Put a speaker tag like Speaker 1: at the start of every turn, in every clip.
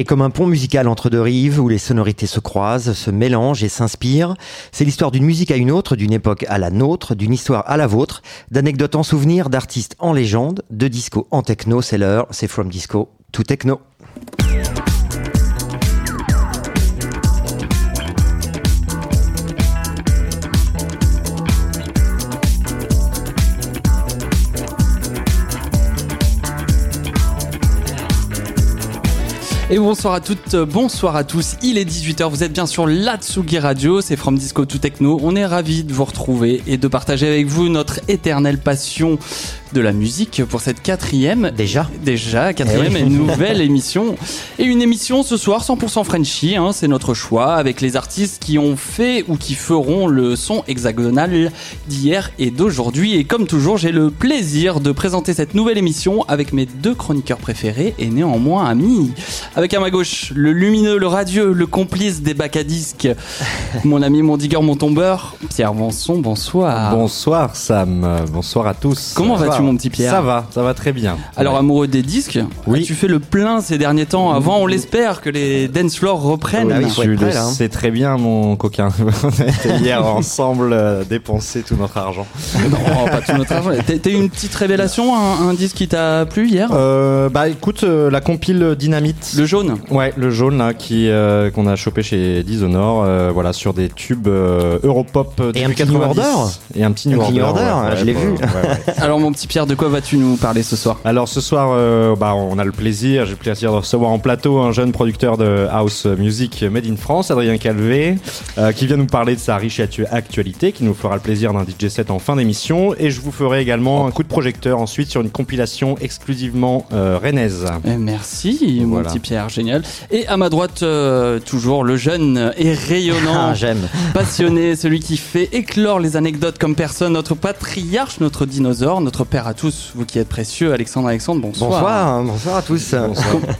Speaker 1: Et comme un pont musical entre deux rives où les sonorités se croisent, se mélangent et s'inspirent, c'est l'histoire d'une musique à une autre, d'une époque à la nôtre, d'une histoire à la vôtre, d'anecdotes en souvenir, d'artistes en légende, de disco en techno, c'est l'heure, c'est From Disco to Techno.
Speaker 2: Et bonsoir à toutes, bonsoir à tous. Il est 18h, vous êtes bien sur l'Atsugi Radio, c'est From Disco to Techno. On est ravis de vous retrouver et de partager avec vous notre éternelle passion de la musique pour cette quatrième.
Speaker 1: Déjà
Speaker 2: Déjà, quatrième
Speaker 1: Eh
Speaker 2: et
Speaker 1: oui.
Speaker 2: nouvelle émission. Et une émission ce soir 100% Frenchy, hein, c'est notre choix, avec les artistes qui ont fait ou qui feront le son hexagonal d'hier et d'aujourd'hui. Et comme toujours, j'ai le plaisir de présenter cette nouvelle émission avec mes deux chroniqueurs préférés et néanmoins amis. Avec à ma gauche, le lumineux, le radieux, le complice des bacs à disques, mon ami, mon digueur, mon tombeur, Pierre Vanson, bonsoir.
Speaker 3: Bonsoir Sam, bonsoir à tous.
Speaker 2: Comment vas-tu, mon petit Pierre
Speaker 3: Ça va, ça va très bien.
Speaker 2: Alors amoureux des disques,
Speaker 3: Oui.
Speaker 2: tu fais le plein ces derniers temps. Avant, on l'espère que les dance floors reprennent.
Speaker 1: Ah oui,
Speaker 3: tu le
Speaker 1: hein.
Speaker 3: sais très bien mon coquin. On a été hier ensemble euh, dépenser tout notre argent.
Speaker 2: Non, pas tout notre argent. T'as eu une petite révélation, un, un disque qui t'a plu hier
Speaker 3: Euh, bah écoute, euh, la compile Dynamite.
Speaker 2: Le jaune.
Speaker 3: Ouais, le jaune là qui euh, qu'on a chopé chez Dishonored, euh, voilà sur des tubes euh, Europop
Speaker 1: Et un
Speaker 3: depuis
Speaker 1: petit New
Speaker 3: 90.
Speaker 1: Order.
Speaker 3: Et un petit New
Speaker 1: Un petit New
Speaker 3: Order.
Speaker 1: Je l'ai vu.
Speaker 3: ouais, ouais.
Speaker 2: Alors mon petit Pierre, de quoi vas-tu nous parler ce soir?
Speaker 3: Alors ce soir, euh, bah, on a le plaisir, j'ai le plaisir de recevoir en plateau un jeune producteur de house music made in France, Adrien Calvé, euh, qui vient nous parler de sa riche actu- actualité, qui nous fera le plaisir d'un DJ set en fin d'émission, et je vous ferai également un coup de projecteur ensuite sur une compilation exclusivement euh, rennaise.
Speaker 2: Eh, Merci, mon petit Pierre, génial. Et à ma droite, euh, toujours le jeune et rayonnant,
Speaker 1: Ah, j'aime.
Speaker 2: passionné, celui qui fait éclore les anecdotes comme personne, notre patriarche, notre dinosaure, notre père à tous, vous qui êtes précieux, Alexandre Alexandre, bonsoir.
Speaker 1: Bonsoir, hein, bonsoir à tous.
Speaker 2: Com-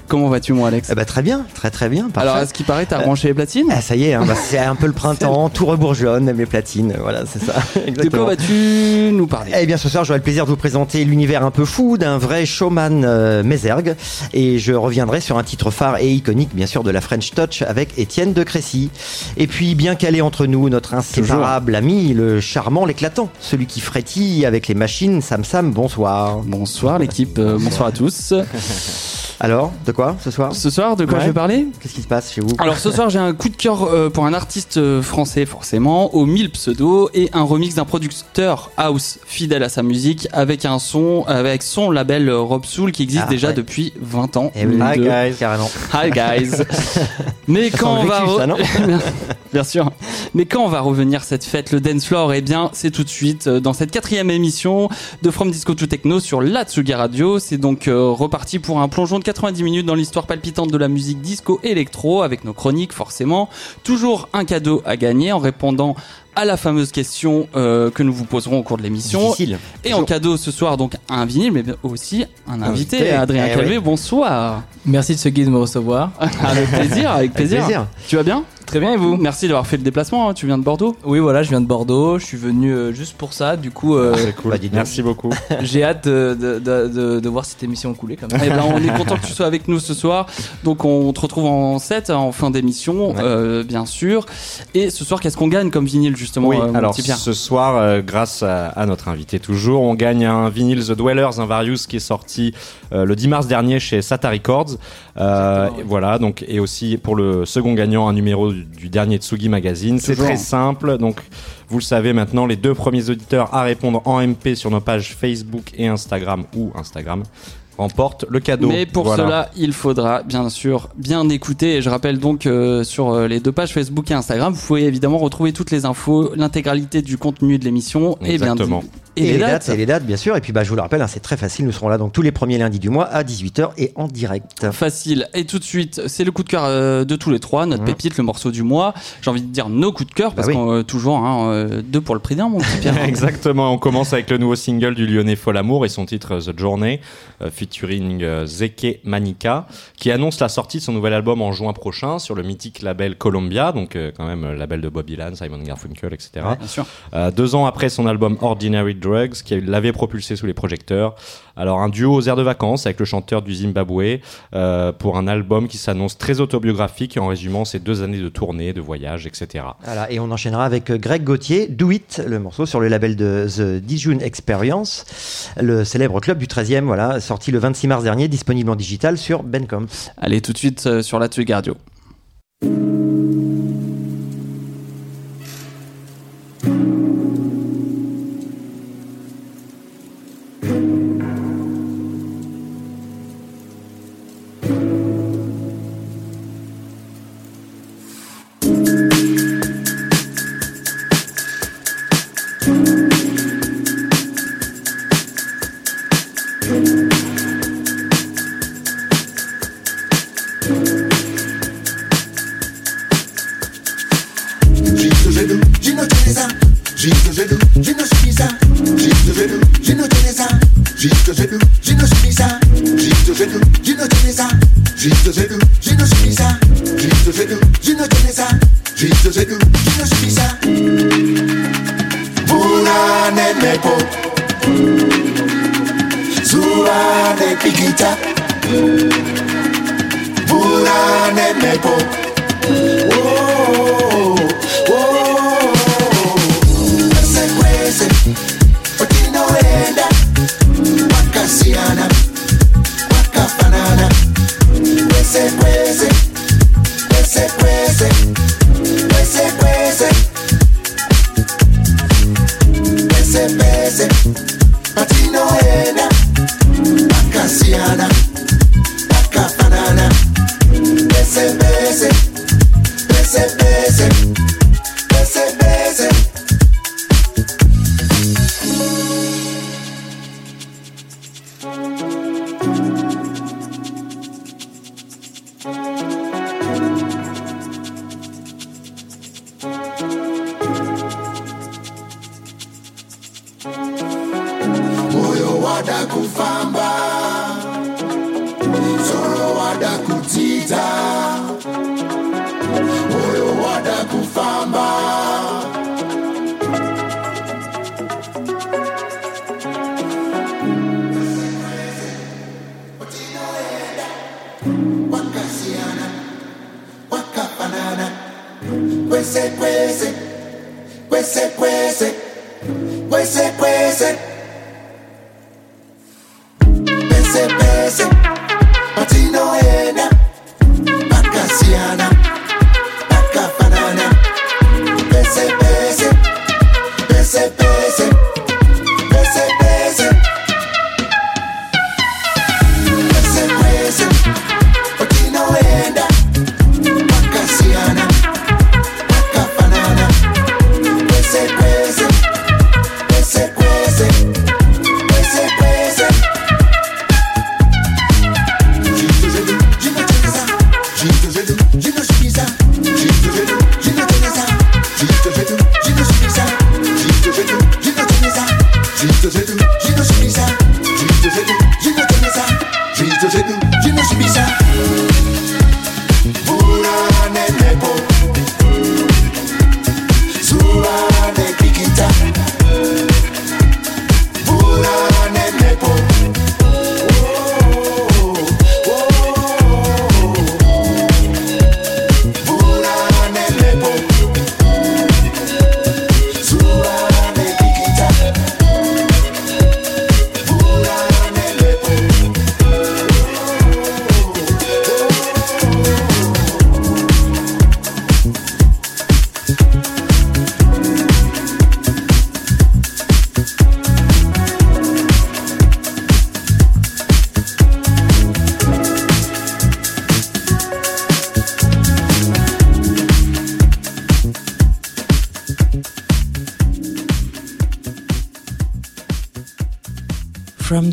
Speaker 2: Comment vas-tu, mon Alex?
Speaker 1: Eh ben, très bien, très très bien. parfait.
Speaker 2: Alors, à ce qui paraît, t'as branché les platines?
Speaker 1: Ah, ça y est, hein, bah, c'est un peu le printemps, tout rebourgeonne, mes platines, voilà, c'est ça.
Speaker 2: De quoi vas-tu nous parler?
Speaker 1: Eh bien, ce soir, j'aurai le plaisir de vous présenter l'univers un peu fou d'un vrai showman euh. Et je reviendrai sur un titre phare et iconique, bien sûr, de la French Touch avec Étienne de Crécy. Et puis, bien calé entre nous, notre inséparable ami, le charmant, l'éclatant, celui qui frétille avec les machines, Sam Sam, bonsoir.
Speaker 2: Bonsoir l'équipe, euh, bonsoir à tous.
Speaker 1: Alors, de quoi ce soir
Speaker 2: Ce soir, de quoi
Speaker 1: Ouais.
Speaker 2: je vais parler
Speaker 1: Qu'est-ce qui se passe chez vous
Speaker 2: Alors ce soir, j'ai un coup de cœur euh, pour un artiste euh, français forcément, aux 1000 pseudos, et un remix d'un producteur house fidèle à sa musique avec un son, avec son label euh, Rob Soul qui existe
Speaker 1: Ah,
Speaker 2: déjà
Speaker 1: ouais.
Speaker 2: depuis 20 ans.
Speaker 1: Eh oui. Hi, guys. Carrément.
Speaker 2: Hi guys. Mais quand on va
Speaker 1: vécu, ça, non
Speaker 2: bien, bien sûr. Mais quand on va revenir cette fête, le dance floor, eh bien, c'est tout de suite dans cette quatrième émission de From Disco to Techno sur la Tsugi Radio. C'est donc euh, reparti pour un plongeon de 90 minutes dans l'histoire palpitante de la musique disco électro avec nos chroniques forcément. Toujours un cadeau à gagner en répondant à la fameuse question euh, que nous vous poserons au cours de l'émission.
Speaker 1: Difficile.
Speaker 2: Et en cadeau ce soir donc un vinyle mais aussi un invité,
Speaker 1: Invité.
Speaker 2: Adrien
Speaker 1: Eh
Speaker 2: Calvé.
Speaker 1: oui.
Speaker 2: Bonsoir.
Speaker 4: Merci de ce guide de me recevoir.
Speaker 2: avec plaisir, avec plaisir.
Speaker 1: plaisir.
Speaker 2: Tu vas bien?
Speaker 4: Très bien et vous
Speaker 2: Merci d'avoir fait le déplacement, hein, tu viens de Bordeaux
Speaker 4: Oui voilà, je viens de Bordeaux, je suis venu euh, juste pour ça, du coup euh,
Speaker 3: C'est cool.
Speaker 1: Bah, dis donc.
Speaker 3: Merci beaucoup.
Speaker 4: j'ai hâte de, de, de, de- de voir cette émission couler comme ça.
Speaker 2: Eh ben, on est content que tu sois avec nous ce soir. Donc on te retrouve en 7 en fin d'émission,
Speaker 3: Ouais.
Speaker 2: euh, bien sûr. Et ce soir, qu'est-ce qu'on gagne comme vinyle justement
Speaker 3: Oui,
Speaker 2: euh, mon
Speaker 3: alors
Speaker 2: petit Pierre
Speaker 3: ce soir, euh, grâce à, à notre invité toujours, on gagne un vinyle The Dwellers, un Various qui est sorti euh, le 10 mars dernier chez Sata Records. Euh,
Speaker 4: Exactement, oui.
Speaker 3: Voilà, donc et aussi pour le second gagnant un numéro du, dernier Tsugi Magazine. C'est très simple, donc vous le savez maintenant, les deux premiers auditeurs à répondre en MP sur nos pages Facebook et Instagram ou Instagram remportent le cadeau.
Speaker 2: Mais pour
Speaker 3: Voilà.
Speaker 2: cela, il faudra bien sûr bien écouter. Et je rappelle donc euh, sur euh, les deux pages Facebook et Instagram, vous pouvez évidemment retrouver toutes les infos, l'intégralité du contenu de l'émission et bien,
Speaker 3: Exactement.
Speaker 5: Et, les, dates.
Speaker 1: Et les dates, bien sûr. Et puis, bah, je vous le rappelle, hein, c'est très facile. Nous serons là donc tous les premiers lundis du mois à 18h et en direct.
Speaker 5: Facile. Et tout de suite, c'est le coup de cœur euh, de tous les trois, notre pépite, le morceau du mois. J'ai envie de dire nos coups de cœur, parce
Speaker 1: Bah oui.
Speaker 5: qu'on euh, toujours hein, euh, deux pour le prix d'un, mon petit Pierre.
Speaker 3: Exactement, on commence avec le nouveau single du Lyonnais Folamour et son titre The Journey, euh, featuring euh, Zeke Manika, qui annonce la sortie de son nouvel album en juin prochain sur le mythique label Columbia, donc euh, quand même euh, label de Bob Dylan, Simon Garfunkel, etc.
Speaker 5: Bien sûr.
Speaker 3: Euh, deux ans après son album Ordinary Drugs, qui l'avait propulsé sous les projecteurs. Alors un duo aux airs de vacances avec le chanteur du Zimbabwe euh, pour un album qui s'annonce très autobiographique en résumant ses deux années de tournée, de voyage, etc.
Speaker 1: Voilà, et on enchaînera avec Greg Gauthier, Do It, le morceau sur le label de The Dijon Experience, le célèbre club du 13e, voilà, sorti le 26 mars dernier, disponible en digital sur Bandcamp.
Speaker 5: Allez, tout de suite euh, sur la Tsugi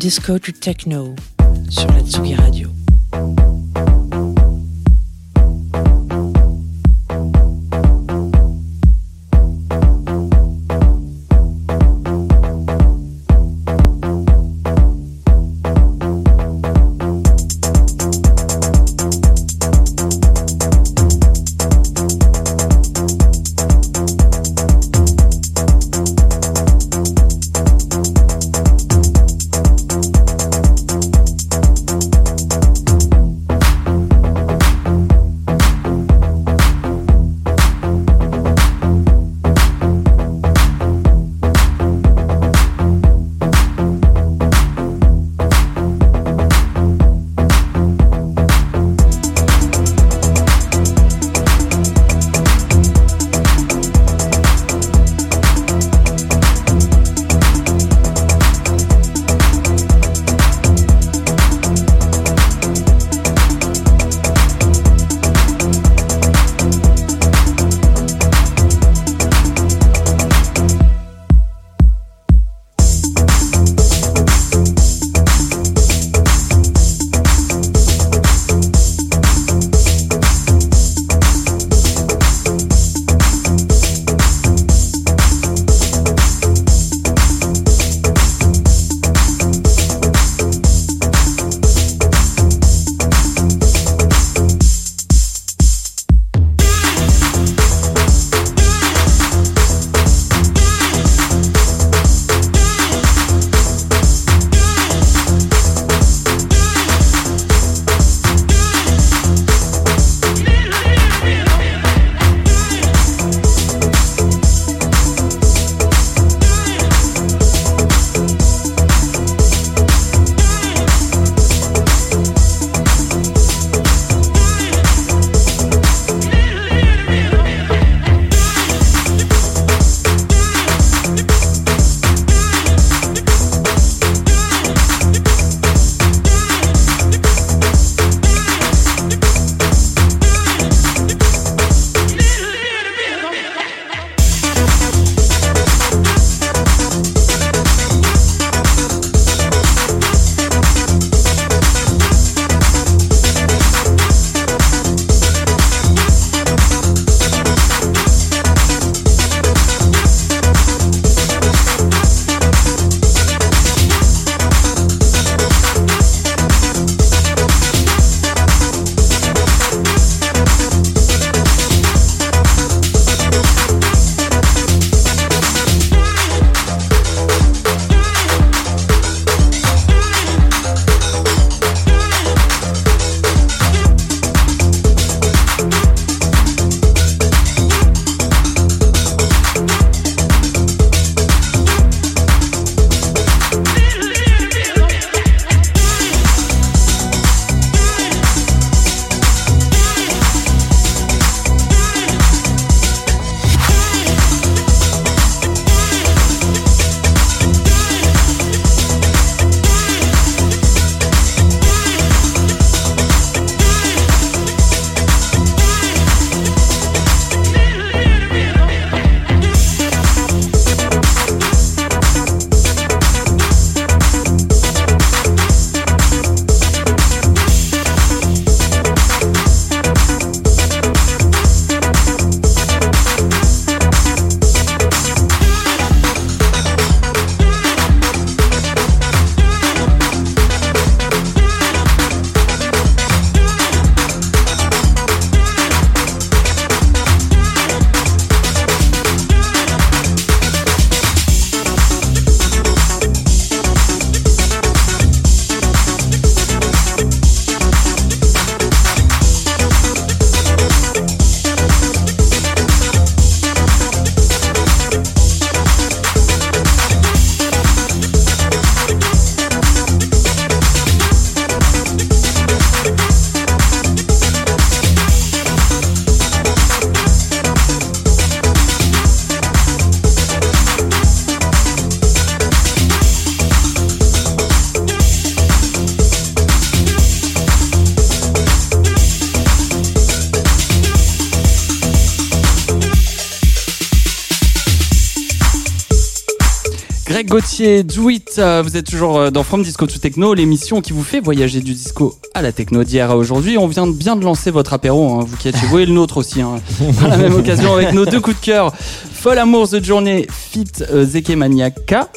Speaker 6: Disco to Techno
Speaker 2: Gauthier, Do It. Euh, Vous êtes toujours euh, dans From Disco to Techno, l'émission qui vous fait voyager du disco à la techno d'hier à aujourd'hui. On vient de bien de lancer votre apéro, hein, vous qui êtes chez vous et le nôtre aussi. Hein, à la même occasion avec nos deux coups de cœur. Folle Amour The Journey Fit euh, Zeke Maniaca.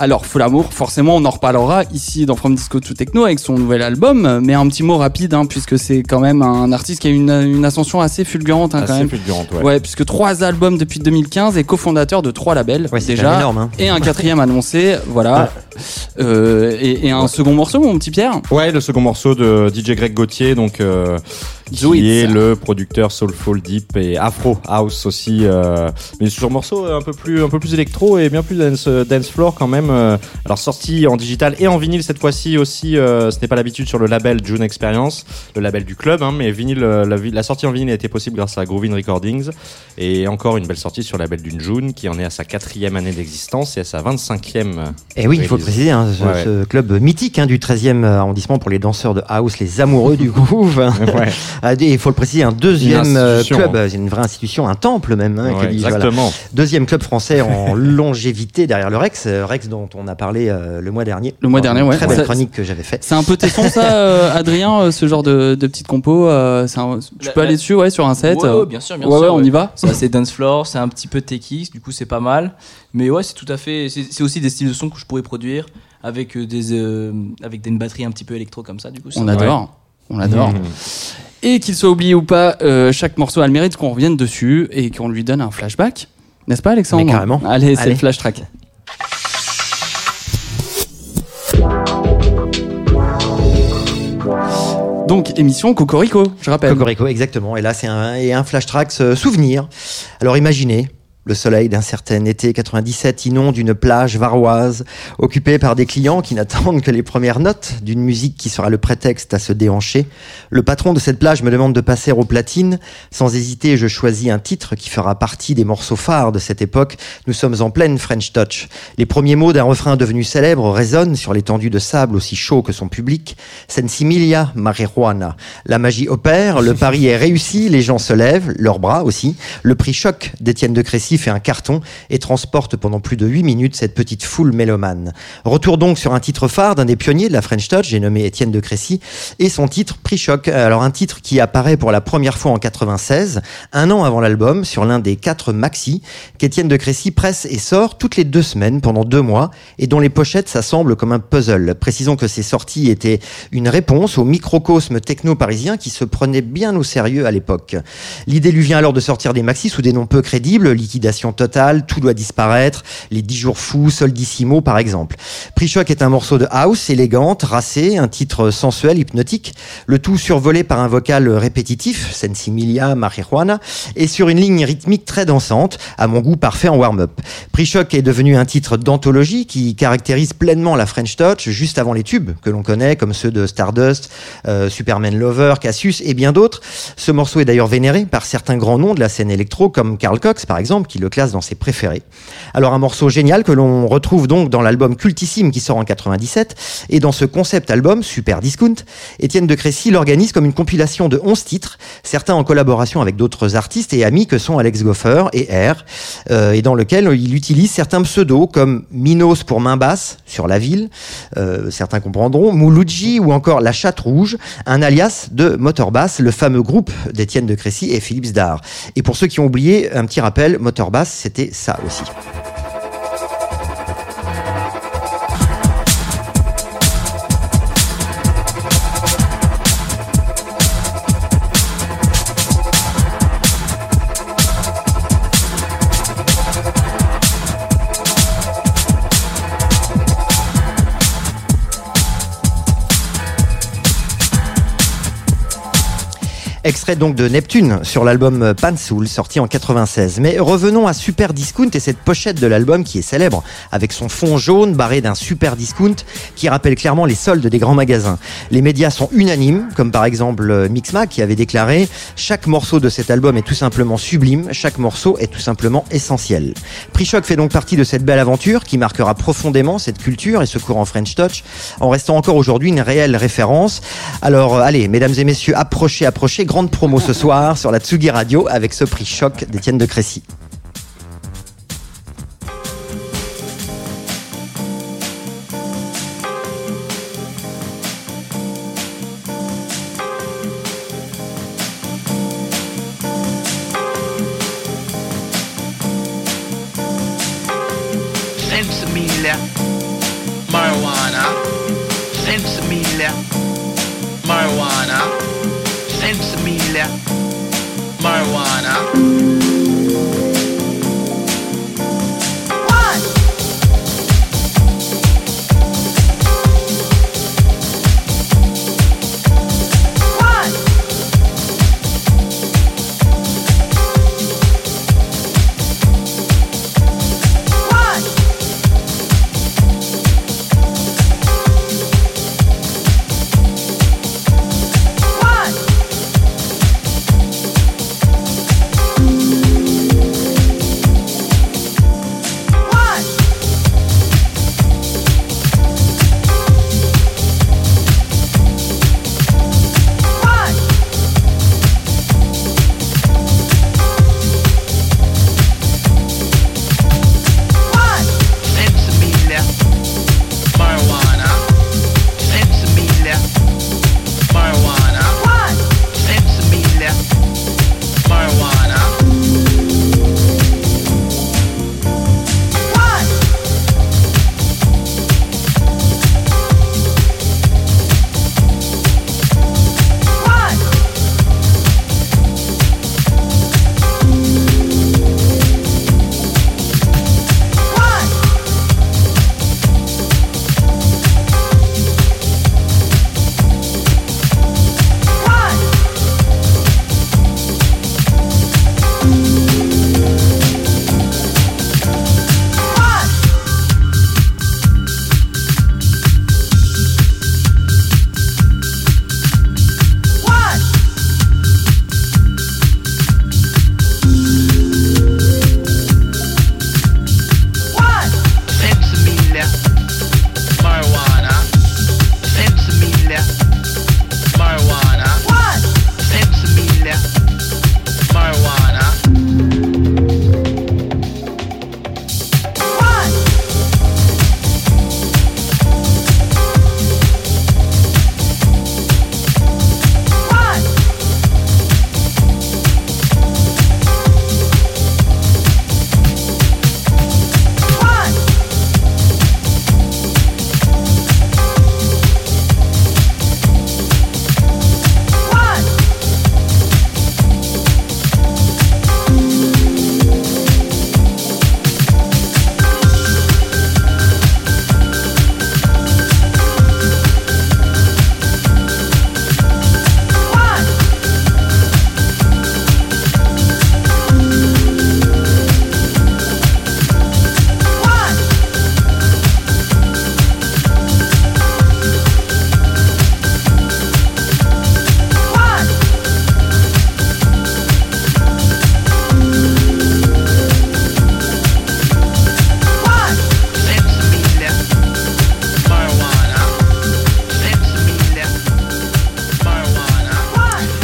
Speaker 2: Alors, Folle Amour, forcément, on en reparlera ici dans From Disco to Techno avec son nouvel album. Mais un petit mot rapide, hein, puisque c'est quand même un artiste qui a une, une ascension assez fulgurante hein, quand même.
Speaker 3: fulgurante, ouais.
Speaker 2: Ouais, puisque trois albums depuis 2015 et cofondateur de trois labels
Speaker 1: Ouais,
Speaker 2: déjà,
Speaker 1: énorme, hein.
Speaker 2: et un quatrième annoncé, voilà, et, et un second morceau, mon petit Pierre?
Speaker 3: Ouais, le second morceau de DJ Greg Gauthier, donc euh,
Speaker 2: Do
Speaker 3: qui
Speaker 2: It.
Speaker 3: est le producteur soulful deep et afro house aussi, euh, mais sur un morceau un peu plus un peu plus électro et bien plus dance dance floor quand même. euh, alors sorti en digital et en vinyle cette fois-ci aussi. euh, ce n'est pas l'habitude sur le label June Experience, le label du club, hein, mais vinyle, euh, la, sortie en vinyle a été possible grâce à Groovin Recordings et encore une belle sortie sur le label d'une June qui en est à sa quatrième année d'existence et à sa 25e.
Speaker 1: Et oui, il faut le. Préciser, hein, ce,
Speaker 3: Ouais, ouais.
Speaker 1: ce club mythique hein, du 13e arrondissement pour les danseurs de house, les amoureux du groove. hein.
Speaker 3: Ouais.
Speaker 1: Ah, Il faut le préciser, un deuxième
Speaker 3: Une
Speaker 1: euh, club, c'est une vraie institution, un temple même. hein,
Speaker 3: Ouais,
Speaker 1: voilà. Deuxième club français en longévité derrière le Rex, euh, Rex dont on a parlé euh, le mois dernier.
Speaker 2: Le mois dernier, ouais.
Speaker 1: Très belle chronique que j'avais faite.
Speaker 2: C'est un peu tes sons, ça, euh, Adrien, euh, ce genre de, de petite compo. euh, un- tu
Speaker 4: La-
Speaker 2: peux
Speaker 4: la-
Speaker 2: aller dessus, ouais, sur un set.
Speaker 4: Ouais, ouais, bien sûr, bien
Speaker 2: ouais,
Speaker 4: sûr.
Speaker 2: ouais, on y va.
Speaker 4: C'est assez dance floor, c'est un petit peu TX, du coup c'est pas mal. Mais ouais, c'est tout à fait. C'est c'est aussi des styles de son que je pourrais produire avec euh, des euh, avec une batterie un petit peu électro comme ça. Du coup, c'est-
Speaker 2: On adore. On adore. Et qu'il soit oublié ou pas, euh, chaque morceau a le mérite qu'on revienne dessus et qu'on lui donne un flashback. N'est-ce pas, Alexandre
Speaker 1: Mais carrément.
Speaker 2: Allez, c'est
Speaker 1: Allez.
Speaker 2: le flash track. Donc, émission Cocorico, je rappelle.
Speaker 1: Cocorico, exactement. Et là, c'est un, et un flash track euh, souvenir. Alors imaginez. Le soleil d'un certain été 97 inonde une plage varoise occupée par des clients qui n'attendent que les premières notes d'une musique qui sera le prétexte à se déhancher. Le patron de cette plage me demande de passer aux platines. Sans hésiter, je choisis un titre qui fera partie des morceaux phares de cette époque. Nous sommes en pleine French Touch. Les premiers mots d'un refrain devenu célèbre résonnent sur l'étendue de sable aussi chaud que son public. Sensimilia marijuana. La magie opère, le pari est réussi, les gens se lèvent, leurs bras aussi. Le prix choc d'Étienne de Crécy fait un carton et transporte pendant plus de 8 minutes cette petite foule mélomane. Retour donc sur un titre phare d'un des pionniers de la French Touch, j'ai nommé Étienne de Crécy, et son titre Prix choc. Alors un titre qui apparaît pour la première fois en 96, un an avant l'album, sur l'un des quatre maxi qu'Étienne de Crécy presse et sort toutes les deux semaines pendant deux mois et dont les pochettes s'assemblent comme un puzzle. Précisons que ces sorties étaient une réponse au microcosme techno-parisien qui se prenait bien au sérieux à l'époque. L'idée lui vient alors de sortir des maxi sous des noms peu crédibles, liquidation totale, tout doit disparaître, les 10 jours fous, Soldissimo par exemple. Prix Choc est un morceau de house élégante, racé, un titre sensuel, hypnotique, le tout survolé par un vocal répétitif, Sensimilia, Marijuana, et sur une ligne rythmique très dansante, à mon goût parfait en warm-up. Prix Choc est devenu un titre d'anthologie qui caractérise pleinement la French Touch juste avant les tubes que l'on connaît comme ceux de Stardust, euh, Superman Lover, Cassius et bien d'autres. Ce morceau est d'ailleurs vénéré par certains grands noms de la scène électro comme Carl Cox par exemple qui le classe dans ses préférés. Alors un morceau génial que l'on retrouve donc dans l'album cultissime qui sort en 97 et dans ce concept album Super Discount, Étienne de Crécy l'organise comme une compilation de 11 titres, certains en collaboration avec d'autres artistes et amis que sont Alex Goffer et R, euh, et dans lequel il utilise certains pseudos comme Minos pour main basse sur la ville, euh, certains comprendront, Mouloudji ou encore La Chatte Rouge, un alias de Motorbass, le fameux groupe d'Étienne de Crécy et Philippe Zdar. Et pour ceux qui ont oublié, un petit rappel, Motorbass, c'était ça aussi. Extrait donc de Neptune sur l'album Pansoul sorti en 96. Mais revenons à Super Discount et cette pochette de l'album qui est célèbre avec son fond jaune barré d'un super discount qui rappelle clairement les soldes des grands magasins. Les médias sont unanimes, comme par exemple euh, Mixmag qui avait déclaré chaque morceau de cet album est tout simplement sublime, chaque morceau est tout simplement essentiel. Prix Choc fait donc partie de cette belle aventure qui marquera profondément cette culture et ce courant French Touch en restant encore aujourd'hui une réelle référence. Alors euh, allez, mesdames et messieurs, approchez, approchez, grande promo ce soir sur la Tsugi Radio avec ce prix choc d'Étienne de Crécy.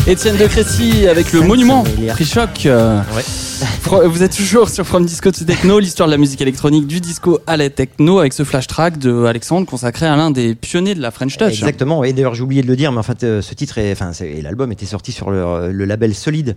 Speaker 2: Étienne de Crécy avec le monument. Free Shock. euh,
Speaker 1: Ouais.
Speaker 2: Vous êtes toujours sur From Disco to Techno, l'histoire de la musique électronique du disco à la techno avec ce flash track de Alexandre consacré à l'un des pionniers de la French Touch.
Speaker 1: Exactement. Et d'ailleurs, j'ai oublié de le dire, mais en fait, euh, ce titre, enfin, et l'album était sorti sur le, le label Solide,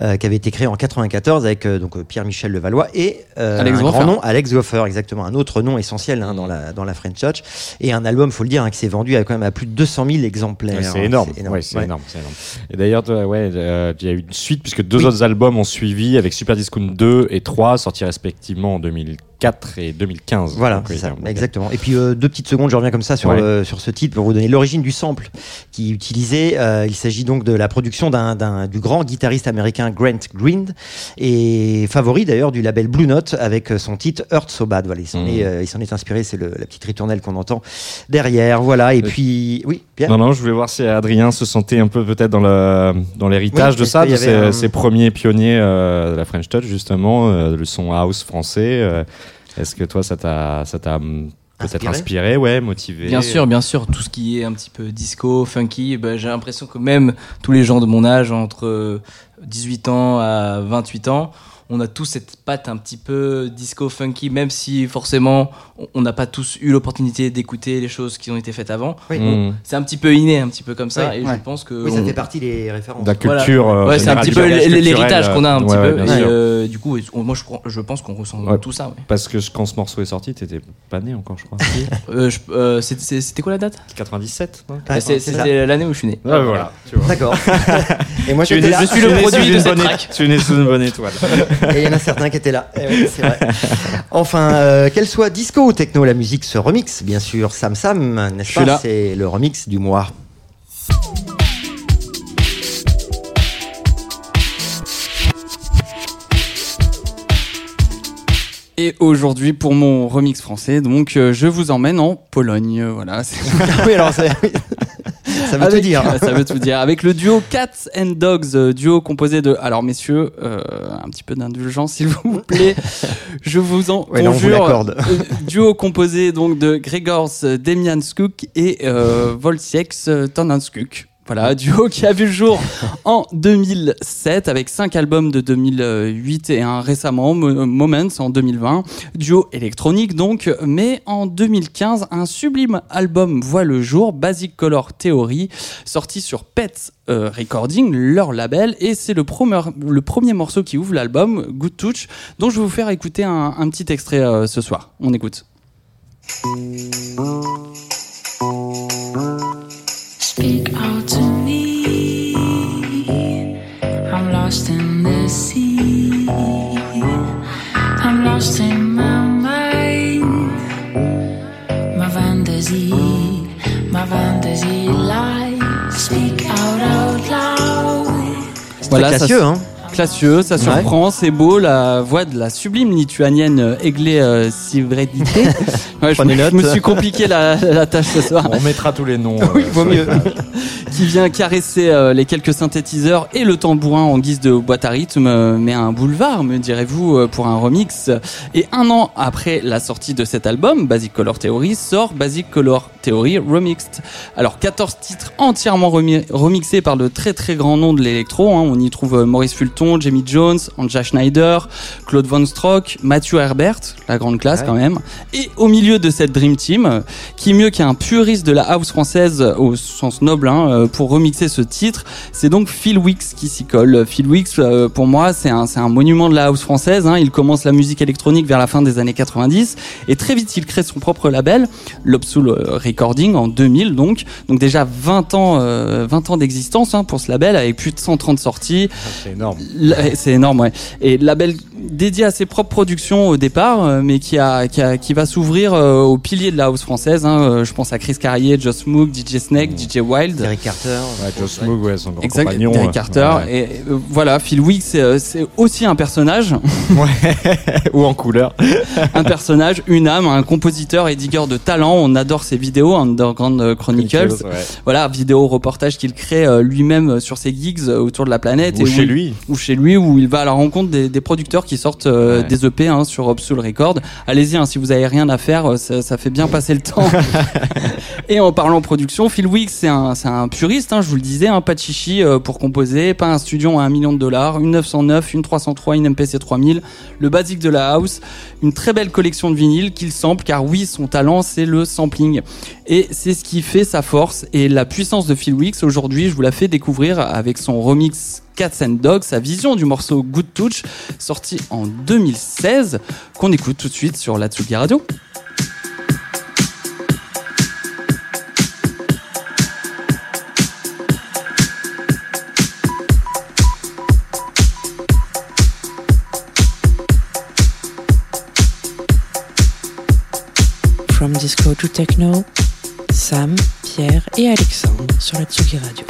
Speaker 1: euh, qui avait été créé en 94 avec euh, donc Pierre-Michel Levallois et euh,
Speaker 2: Alex
Speaker 1: un
Speaker 2: Goffer.
Speaker 1: grand nom, Alex Goffer, exactement, un autre nom essentiel hein, dans la dans la French Touch. Et un album, faut le dire, hein, qui s'est vendu à quand même à plus de 200 000 exemplaires.
Speaker 3: Ouais, c'est énorme.
Speaker 1: C'est
Speaker 3: Ouais, c'est
Speaker 1: Ouais.
Speaker 3: énorme, c'est énorme. Et d'ailleurs, ouais, euh, il y a eu une suite puisque deux autres albums ont suivi avec Super Discount 2 et 3 sortis respectivement en 2004 et 2015.
Speaker 1: Voilà, c'est ça, exactement. Et puis euh, deux petites secondes, je reviens comme ça sur,
Speaker 3: Ouais.
Speaker 1: le- sur ce titre pour vous donner l'origine du sample qui est utilisé. Euh, il s'agit donc de la production d'un, d'un- du grand guitariste américain Grant Green et favori d'ailleurs du label Blue Note avec son titre Hurt So Bad. Voilà, il s'en,
Speaker 3: Mhm.
Speaker 1: est, euh, il s'en est inspiré, c'est la petite ritournelle qu'on entend derrière. Voilà, et
Speaker 3: Euh,
Speaker 1: puis oui, Pierre.
Speaker 3: Non, non, je voulais voir si Adrien se sentait un peu peut-être dans le dans l'héritage
Speaker 1: Oui,
Speaker 3: de ça, de ses,
Speaker 1: un-
Speaker 3: ses premiers pionniers euh, de la French Touch justement, euh, le son house français. Euh, Est-ce que toi, ça t'a ça t'a hum, peut-être
Speaker 1: Inspiré
Speaker 3: ouais, motivé
Speaker 4: Bien sûr, bien sûr, tout ce qui est un petit peu disco, funky, ben, j'ai l'impression que même tous les gens de mon âge, entre euh, 18 ans à 28 ans, on a tous cette patte un petit peu disco funky, même si forcément on- n'a pas tous eu l'opportunité d'écouter les choses qui ont été faites avant.
Speaker 1: Oui.
Speaker 3: Mm.
Speaker 4: C'est un petit peu inné, un petit peu comme ça,
Speaker 1: Ouais.
Speaker 4: et
Speaker 2: Ouais.
Speaker 4: je pense que
Speaker 1: Oui, ça
Speaker 4: on-
Speaker 1: fait partie des références.
Speaker 3: La
Speaker 4: Voilà.
Speaker 3: culture. euh,
Speaker 4: Ouais, c'est un petit peu l'héritage qu'on a un petit
Speaker 3: ouais,
Speaker 4: peu. et, euh, du coup, on- moi je, pense qu'on ressent
Speaker 3: Ouais.
Speaker 4: tout ça. ouais.
Speaker 3: Parce que quand ce morceau est sorti, t'étais pas né encore, je crois.
Speaker 4: Euh, euh, C'était quoi la date?
Speaker 3: 97 non?
Speaker 1: Ouais,
Speaker 4: Bah. C'était l'année où je suis né.
Speaker 3: Voilà.
Speaker 1: D'accord. Et moi
Speaker 4: je suis le produit de cette
Speaker 3: bonne
Speaker 4: track.
Speaker 3: é- Tu es né sous une bonne étoile.
Speaker 1: Et il y en a certains qui étaient là. Eh oui, c'est vrai. Enfin, euh, qu'elle soit disco ou techno, la musique se remixe, bien sûr. Sam Sam, n'est-ce pas. C'est le remix du mois.
Speaker 2: Et aujourd'hui, pour mon remix français, donc, euh, je vous emmène en Pologne. Voilà. c'est-
Speaker 1: oui, alors ça, ça veut tout
Speaker 2: Avec-
Speaker 1: dire.
Speaker 2: Ça veut tout dire. Avec le duo Cats and Dogs, euh, duo composé de. Alors, messieurs, euh, un petit peu d'indulgence, s'il vous plaît. Je vous en
Speaker 1: Ouais, là, on vous
Speaker 2: conjure. Euh, duo composé donc de Gregors Demianskuk et euh, Tonanskuk. Voilà, duo qui a vu le jour en 2007 avec cinq albums de 2008 et un récemment, Mo- Moments en 2020. Duo électronique donc, mais en 2015, un sublime album voit le jour, Basic Color Theory, sorti sur Pets euh, Recording, leur label, et c'est le, premier- le premier morceau qui ouvre l'album, Good Touch, dont je vais vous faire écouter un, un petit extrait euh, ce soir. On écoute.
Speaker 7: Speak lost in the sea. I'm lost in my mind. My fantasy, my fantasy lies. Speak out out loud.
Speaker 2: Voilà, ça,
Speaker 1: classieux, hein
Speaker 2: classieux, ça surprend, c'est beau, la voix de la sublime lituanienne euh, Eglė euh, Sivredite. Ouais, je, me, je me suis compliqué la, la tâche ce soir.
Speaker 3: On mettra tous les noms.
Speaker 2: Oui,
Speaker 3: euh,
Speaker 2: vaut
Speaker 3: sur les
Speaker 2: mieux. qui vient caresser euh, les quelques synthétiseurs et le tambourin en guise de boîte à rythme, mais un boulevard, me direz-vous, pour un remix. Et un an après la sortie de cet album, Basic Color Theory, sort Basic Color Theory Remixed. Alors 14 titres entièrement remi- remixés par le très très grand nom de l'électro. hein. On y trouve Maurice Fulton, Jamie Jones, Anja Schneider, Claude Von Stroke, Matthew Herbert, la grande classe
Speaker 1: Ouais.
Speaker 2: quand même. Et au milieu de cette Dream Team, qui mieux qu'un puriste de la house française au sens noble hein, euh, pour remixer ce titre, c'est donc Phil Wicks qui s'y colle. Phil Wicks, euh, pour moi, c'est un, monument de la house française. hein. Il commence la musique électronique vers la fin des années 90 et très vite il crée son propre label, Lobsoul Recording en 2000 donc. Donc déjà 20 ans, euh, 20 ans d'existence hein, pour ce label avec plus de 130 sorties.
Speaker 3: C'est énorme.
Speaker 2: La- C'est énorme, ouais. Et label dédié à ses propres productions au départ, euh, mais qui a, qui a- qui va s'ouvrir euh, aux piliers de la house française. hein. Euh, Je pense à Chris Carrier, Joss Moog, DJ Snake, DJ Wild.
Speaker 1: Derek Carter.
Speaker 3: Ouais, Moog, ouais, son grand
Speaker 2: Exact,
Speaker 3: compagnon.
Speaker 2: Derek
Speaker 3: euh,
Speaker 2: Carter.
Speaker 3: ouais.
Speaker 2: Et euh, voilà, Phil Wicks, c'est, c'est aussi un personnage,
Speaker 3: Ou en couleur.
Speaker 2: un personnage, une âme, un compositeur et digger de talent. On adore ses vidéos, Underground Chronicles.
Speaker 3: Ouais.
Speaker 2: Voilà, vidéo reportage qu'il crée euh, lui-même sur ses gigs euh, autour de la planète.
Speaker 3: Ou
Speaker 2: et
Speaker 3: chez
Speaker 2: où
Speaker 3: lui.
Speaker 2: ou chez lui où il va à la rencontre des, des producteurs qui sortent euh,
Speaker 3: Ouais.
Speaker 2: des EP hein, sur Obsoul Record. Allez-y, hein, si vous avez rien à faire, euh, ça, ça fait bien passer le temps. Et en parlant production, Phil Wicks, c'est un, puriste, hein, je vous le disais, un pas de chichi euh, pour composer, pas un studio à un million de dollars, une 909, une 303, une MPC 3000, le basique de la house, une très belle collection de vinyles qu'il sample, car oui, son talent, c'est le sampling. Et c'est ce qui fait sa force et la puissance de Phil Wicks. Aujourd'hui, je vous la fais découvrir avec son remix Cats and sa vision du morceau Good Touch, sorti en 2016, qu'on écoute tout de suite sur la Tsugi Radio.
Speaker 6: From disco to techno, Sam, Pierre et Alexandre sur la Tsugi Radio.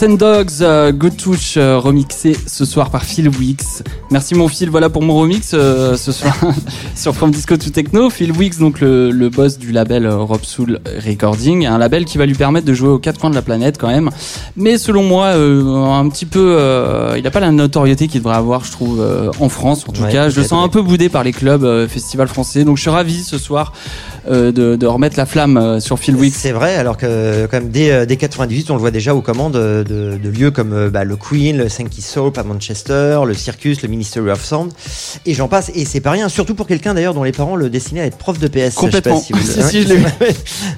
Speaker 2: Cats and Dogs, euh, Touch, euh, remixé ce soir par Phil Wicks. Merci mon Phil, voilà pour mon remix euh, ce soir sur From Disco to Techno. Phil Wicks, donc le, le boss du label euh, Rob Soul Recording, un label qui va lui permettre de jouer aux quatre coins de la planète quand même. Mais selon moi, euh, un petit peu, euh, il n'a pas la notoriété qu'il devrait avoir, je trouve, euh, en France. En tout
Speaker 1: Ouais,
Speaker 2: cas, je le sens un peu boudé par les clubs, festivals français. Donc je suis ravi ce soir de, de remettre la flamme sur Phil Wicks.
Speaker 1: C'est vrai, alors que quand même dès, dès 98, on le voit déjà aux commandes de, de- de lieux comme bah, le Queen, le Sankey Soap à Manchester, le Circus, le Ministry of Sound, et j'en passe. Et c'est pas rien, surtout pour quelqu'un d'ailleurs dont les parents le destinaient à être prof de PS.
Speaker 2: Complètement.
Speaker 1: Je sais pas si vous-
Speaker 2: Si, si, je l'ai vu.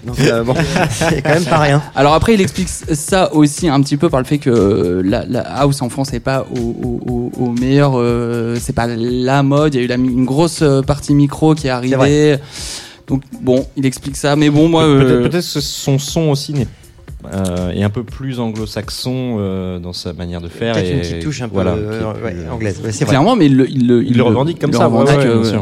Speaker 1: Donc euh, bon, c'est quand même pas rien.
Speaker 2: Alors après, il explique ça aussi un petit peu par le fait que la, la house en France n'est pas au, au, au- au meilleur, euh, c'est pas la mode. Il y a eu la, une grosse euh, partie micro qui est arrivée.
Speaker 1: vrai.
Speaker 2: Donc bon, il explique ça, mais bon, moi,
Speaker 3: Peut-être
Speaker 2: euh,
Speaker 3: peut-être que son son aussi n'est euh, est un peu plus anglo-saxon euh, dans sa manière de faire.
Speaker 1: Peut-être
Speaker 3: et
Speaker 1: une petite touche un peu
Speaker 3: voilà,
Speaker 1: euh, ouais, anglaise. Ouais, c'est vrai.
Speaker 2: clairement, mais il le, il le,
Speaker 3: Il le revendique comme ça,
Speaker 2: revendique,
Speaker 3: ouais,
Speaker 2: euh.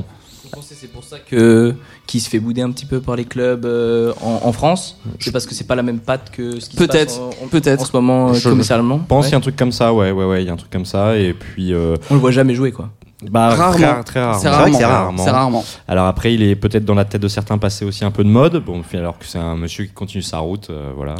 Speaker 4: C'est pour ça que qui se fait bouder un petit peu par les clubs euh, en, en France. C'est parce que c'est pas la même patte que ce qui se passe
Speaker 2: Peut-être, peut-être.
Speaker 4: en ce moment euh,
Speaker 3: Je
Speaker 4: commercialement.
Speaker 3: pense qu'il y a un truc comme ça, ouais, ouais, ouais, il y a un truc comme ça. Et puis. euh,
Speaker 4: On le voit jamais jouer quoi.
Speaker 3: bah,
Speaker 2: Rarement.
Speaker 3: Très, très rarement.
Speaker 2: C'est rarement.
Speaker 1: c'est rarement.
Speaker 2: C'est rarement.
Speaker 3: Alors après, il est peut-être dans la tête de certains passé aussi un peu de mode. Bon, alors que c'est un monsieur qui continue sa route, euh, voilà,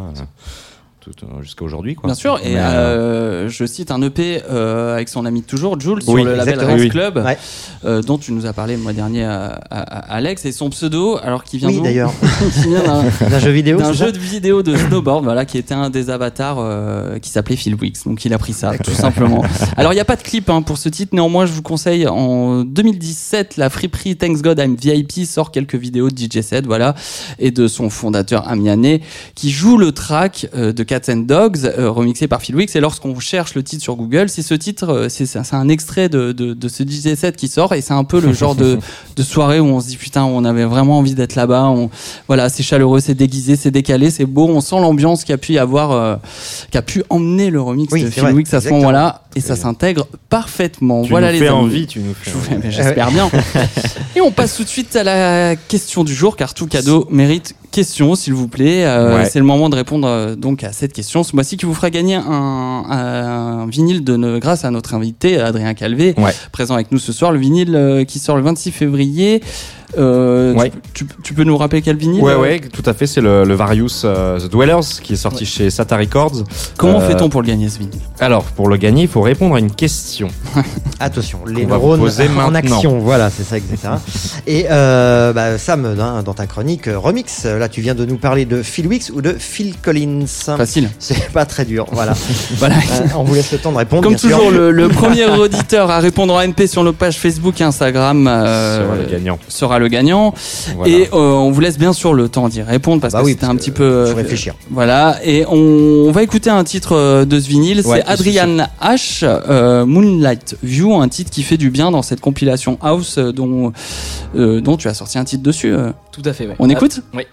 Speaker 3: jusqu'à aujourd'hui, quoi.
Speaker 2: Bien sûr, et
Speaker 3: euh,
Speaker 2: euh, je cite un EP euh, avec son ami de toujours, Jules, sur
Speaker 3: Oui,
Speaker 2: le label. Rance
Speaker 3: Oui.
Speaker 2: Club,
Speaker 1: Ouais.
Speaker 2: euh, dont tu nous as parlé le mois dernier à, à- à Alex, et son pseudo, alors qui vient
Speaker 1: Oui, d'ailleurs.
Speaker 2: Qui vient d'un-
Speaker 1: D'un jeu vidéo
Speaker 2: d'un jeu de vidéo de snowboard, voilà, qui était un des avatars euh, qui s'appelait Phil Wicks. Donc il a pris ça, tout simplement. Alors il n'y a pas de clip hein, pour ce titre, néanmoins je vous conseille en 2017, la friperie Thanks God I'm VIP sort quelques vidéos de DJ Set, voilà, et de son fondateur Amiane, qui joue le track euh, de Cats and Dogs, euh, remixé par Phil Wicks. Et lorsqu'on cherche le titre sur Google, c'est ce titre, euh, c'est un extrait de, de, de ce DJ set qui sort, et c'est un peu le genre de, de soirée où on se dit putain, on avait vraiment envie d'être là-bas. On, voilà, c'est chaleureux, c'est déguisé, c'est décalé, c'est beau. On sent l'ambiance qui a pu y avoir, euh, qui a pu emmener le remix
Speaker 1: Oui,
Speaker 2: de Phil
Speaker 1: vrai,
Speaker 2: Wicks à ce moment-là, et ça s'intègre parfaitement.
Speaker 3: tu
Speaker 2: voilà
Speaker 3: nous
Speaker 2: les
Speaker 3: fais
Speaker 2: amis.
Speaker 3: envie, tu nous fais
Speaker 2: J'espère bien. Et on passe tout de suite à la question du jour, car tout cadeau mérite question, s'il vous plaît. Euh,
Speaker 3: Ouais.
Speaker 2: C'est le moment de répondre euh, donc à cette question. Ce mois-ci, qui vous fera gagner un, un vinyle de ne- grâce à notre invité Adrien Calvé,
Speaker 3: Ouais.
Speaker 2: présent avec nous ce soir. Le vinyle euh, qui sort le 26 février. Euh,
Speaker 3: Ouais.
Speaker 2: tu, tu- tu peux nous rappeler quel vinyle
Speaker 3: Ouais,
Speaker 2: euh,
Speaker 3: ouais, tout à fait. C'est le, le Various euh, The Dwellers qui est sorti chez Sata Records.
Speaker 2: Comment
Speaker 3: Euh,
Speaker 2: fait-on pour le gagner ce vinyle?
Speaker 3: Alors, pour le gagner, il faut répondre à une question.
Speaker 1: Attention, les neurones
Speaker 3: poser
Speaker 1: en
Speaker 3: maintenant.
Speaker 1: action, voilà, c'est ça, etc. Et euh, bah, Sam, hein, dans ta chronique euh, remix, là tu viens de nous parler de Phil Wicks ou de Phil Collins.
Speaker 2: Facile.
Speaker 1: C'est pas très dur, voilà.
Speaker 2: Voilà.
Speaker 1: Euh, on vous laisse le temps de répondre.
Speaker 2: Comme
Speaker 1: bien sûr.
Speaker 2: toujours, le, le premier auditeur à répondre en NP sur nos pages Facebook et Instagram euh,
Speaker 3: Sera le gagnant.
Speaker 2: sera le gagnant.
Speaker 3: Voilà.
Speaker 2: Et euh, on vous laisse bien sûr le temps d'y répondre parce
Speaker 1: Bah
Speaker 2: que
Speaker 1: oui,
Speaker 2: c'était un petit peu. euh,
Speaker 1: faut réfléchir.
Speaker 2: Voilà. Et on, on va écouter un titre euh, de ce vinyle.
Speaker 3: Ouais,
Speaker 2: c'est Adrian H. euh, Moonlight View, un titre qui fait du bien dans cette compilation House euh, dont, euh, dont tu as sorti un titre dessus. euh.
Speaker 4: Tout à fait. ouais.
Speaker 2: On
Speaker 4: Ah,
Speaker 2: écoute?
Speaker 4: Oui.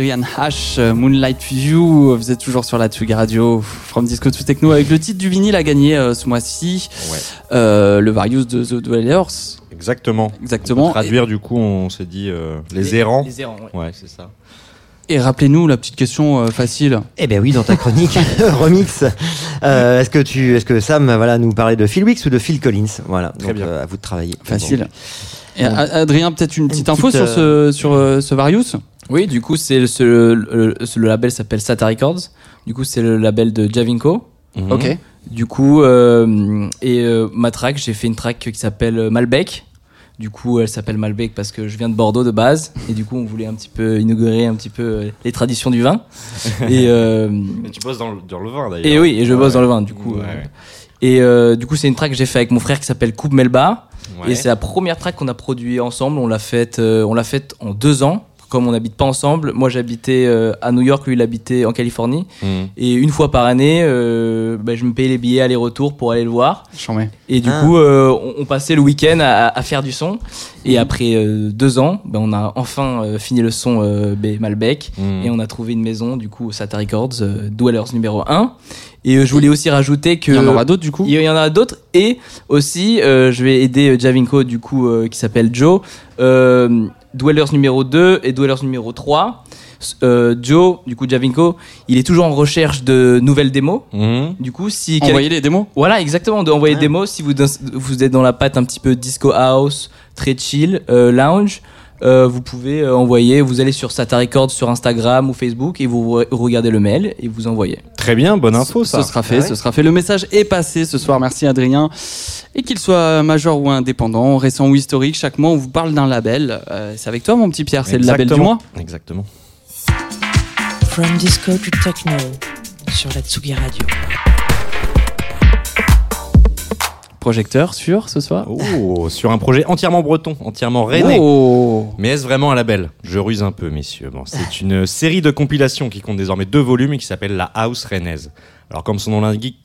Speaker 2: Adrian H, euh, Moonlight View, vous êtes toujours sur la Tsugi Radio, From Disco to Techno, avec le titre du vinyle à gagner euh, ce mois-ci,
Speaker 3: Ouais.
Speaker 2: euh, le Various de The Dwellers.
Speaker 3: Exactement.
Speaker 2: Exactement.
Speaker 3: Pour traduire, du coup, on s'est dit euh, les, errants.
Speaker 4: Les errants, ouais.
Speaker 3: Ouais, c'est ça.
Speaker 2: Et rappelez-nous la petite question facile.
Speaker 1: Eh ben oui, dans ta chronique remix, euh, est-ce que tu, est-ce que Sam, voilà, nous parlait de Phil Wicks ou de Phil Collins? Voilà,
Speaker 3: Très
Speaker 1: donc,
Speaker 3: bien.
Speaker 1: euh, à vous de travailler.
Speaker 2: Facile.
Speaker 1: Bon.
Speaker 2: Et Adrien, peut-être une petite info sur ce, sur euh, ce Various?
Speaker 4: Oui, du coup, c'est le, ce- le, le- le label s'appelle Sata Records. Du coup, c'est le label de Javinko.
Speaker 3: Mhm.
Speaker 2: Ok.
Speaker 4: Du coup, euh, et euh, ma track, j'ai fait une track qui s'appelle Malbec. Du coup, elle s'appelle Malbec parce que je viens de Bordeaux de base. Et du coup, on voulait un petit peu inaugurer un petit peu euh, les traditions du vin. Et, euh,
Speaker 3: tu bosses dans le, dans le vin d'ailleurs.
Speaker 4: et oui, et je bosse
Speaker 3: Ouais.
Speaker 4: dans le vin, du coup.
Speaker 3: Ouais,
Speaker 4: euh. Et euh, du coup, c'est une track que j'ai fait avec mon frère qui s'appelle Coupe Melba.
Speaker 3: Ouais.
Speaker 4: Et c'est la première track qu'on a produit ensemble. On l'a faite, euh, on l'a faite en deux ans. Comme on n'habite pas ensemble, moi j'habitais euh, à New York, lui il habitait en Californie.
Speaker 3: Mhm.
Speaker 4: Et une fois par année, euh, bah, je me payais les billets aller-retour pour aller le voir.
Speaker 2: J'en mets.
Speaker 4: Et du
Speaker 1: Ah.
Speaker 4: coup, euh, on, on passait le week-end à, à faire du son. Et après euh, deux ans, bah, on a enfin euh, fini le son Malbec.
Speaker 3: Mhm.
Speaker 4: Et on a trouvé une maison, du coup, au Sata Records, euh, Dwellers numéro 1. Et euh, je voulais aussi rajouter que.
Speaker 2: Il y en aura d'autres du coup
Speaker 4: Il y en a d'autres. Et aussi, euh, je vais aider Javinko, du coup, euh, qui s'appelle Joe. Dwellers numéro 2 et Dwellers numéro 3. Euh, Joe, du coup, Javinko, il est toujours en recherche de nouvelles démos.
Speaker 3: Mhm.
Speaker 4: Du coup, si. quel-
Speaker 2: Envoyez les démos
Speaker 4: Voilà, exactement, de envoyer des démos. Si vous, vous êtes dans la patte un petit peu disco house, très chill, euh, lounge. Euh, vous pouvez euh, envoyer, vous allez sur Sata Records sur Instagram ou Facebook et vous re- regardez le mail et vous envoyez.
Speaker 3: Très bien, bonne info ça.
Speaker 2: Ce sera fait,
Speaker 1: Ah ouais
Speaker 2: ce sera fait. Le message est passé ce soir. Merci Adrien. Et qu'il soit major ou indépendant, récent ou historique, chaque mois on vous parle d'un label. Euh, c'est avec toi mon petit Pierre, c'est le label du mois.
Speaker 3: Exactement.
Speaker 6: From disco to techno sur la Tsugi Radio.
Speaker 2: Projecteur sur ce soir.
Speaker 3: Oh, sur un projet entièrement breton, entièrement rennais.
Speaker 2: Oh.
Speaker 3: Mais est-ce vraiment un label? Je ruse un peu, messieurs. Bon, c'est une série de compilations qui compte désormais deux volumes et qui s'appelle La House Rennaise. Alors, comme son nom